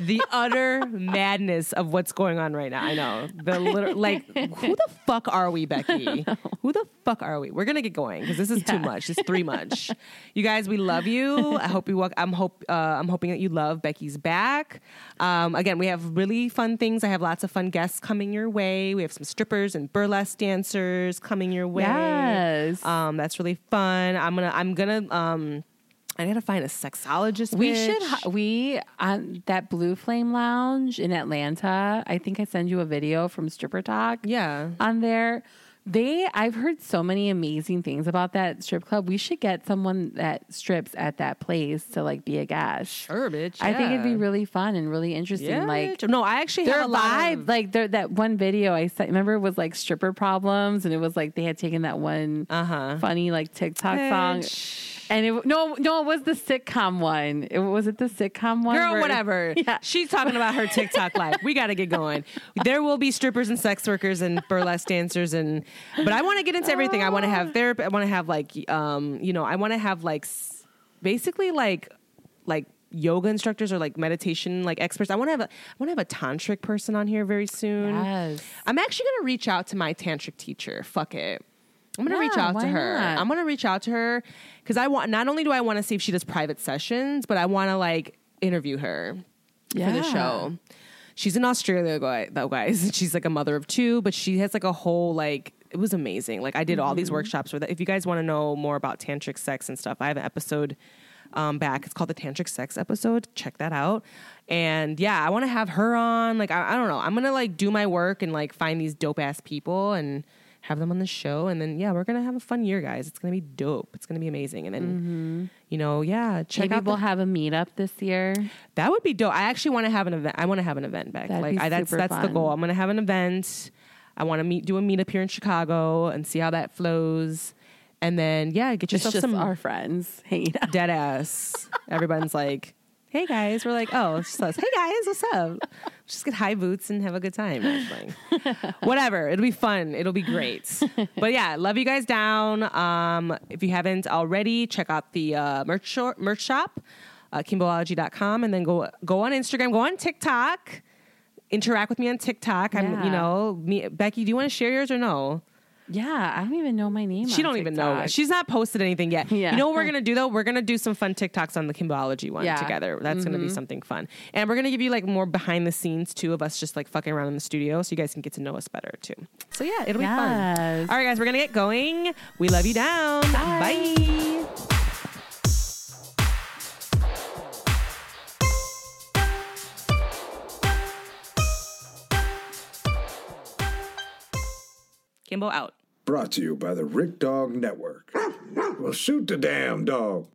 the utter madness of what's going on right now. I know. The literal, *laughs* like, who the fuck are we, Becky? Who the fuck are we? We're gonna get going because this is too much. It's three much. *laughs* You guys, we love you. I hope you. Walk, I'm hope. Uh, I'm hoping that you love Becky's back. Um, again, we have really fun things. I have lots of fun guests coming your way. We have some strippers and burlesque dancers coming your way. Yes. Um, that's really fun. I'm gonna. I'm gonna. Um, I gotta find a sexologist. We bitch. should hi- we on that Blue Flame Lounge in Atlanta. I think I send you a video from Stripper Talk. Yeah. on there. They I've heard so many amazing things about that strip club. We should get someone that strips at that place to like be a guest. Sure, bitch. I think it'd be really fun and really interesting. Yeah, like bitch. no, I actually their have a vibe, of- like their, that one video I saw, remember it was like stripper problems, and it was like they had taken that one Uh-huh. funny like TikTok song, Bitch. And it no no it was the sitcom one. It was it the sitcom one. Girl, where- whatever. *laughs* Yeah. She's talking about her TikTok life. We got to get going. There will be strippers and sex workers and burlesque dancers and but I want to get into everything. I want to have therapy. I want to have like um, you know, I want to have like basically like like yoga instructors or like meditation like experts. I want to have a I want to have a tantric person on here very soon. Yes. I'm actually going to reach out to my tantric teacher. Fuck it. I'm going to reach out to her. not? I'm to reach out to her cuz I want not only do I want to see if she does private sessions, but I want to like interview her for the show. She's in Australia, guy- though, guys. *laughs* She's like a mother of two, but she has like a whole like it was amazing. Like I did all these Mm-hmm. workshops with. If you guys want to know more about tantric sex and stuff, I have an episode um, back. It's called the tantric sex episode. Check that out. And yeah, I want to have her on. Like I, I don't know. I'm gonna like do my work and like find these dope ass people and have them on the show. And then yeah, we're gonna have a fun year, guys. It's gonna be dope. It's gonna be amazing. And then mm-hmm. you know, yeah, check Maybe out we'll the- have a meetup this year. that would be dope. I actually want to have an event. I want to have an event back. That'd like I, that's that's the goal. I'm gonna have an event. I want to meet do a meetup here in Chicago and see how that flows. And then yeah, get yourself some our friends hanging out. dead ass. Everyone's like, "Hey guys," we're like, "Oh, it's just us. Hey guys, what's up?" Just get high boots and have a good time. *laughs* Whatever, it'll be fun. It'll be great. *laughs* but yeah, love you guys down. Um, if you haven't already, check out the uh, merch shop, merch shop, uh, kimboology.com, and then go go on Instagram, go on TikTok, interact with me on TikTok. I'm, Yeah. you know, me, Becky. Do you want to share yours or no? Yeah, I don't even know my name. She on don't even know. She's not posted anything yet. Yeah. You know what we're *laughs* gonna do though? We're gonna do some fun TikToks on the Kimboology one Yeah. Mm-hmm. together. That's gonna be something fun. And we're gonna give you like more behind the scenes too of us just like fucking around in the studio so you guys can get to know us better too. So yeah, it'll be fun. All right, guys, we're gonna get going. We love you down. Bye. Bye. Kimbo out. Brought to you by the Rick Dog Network. well, shoot the damn dog.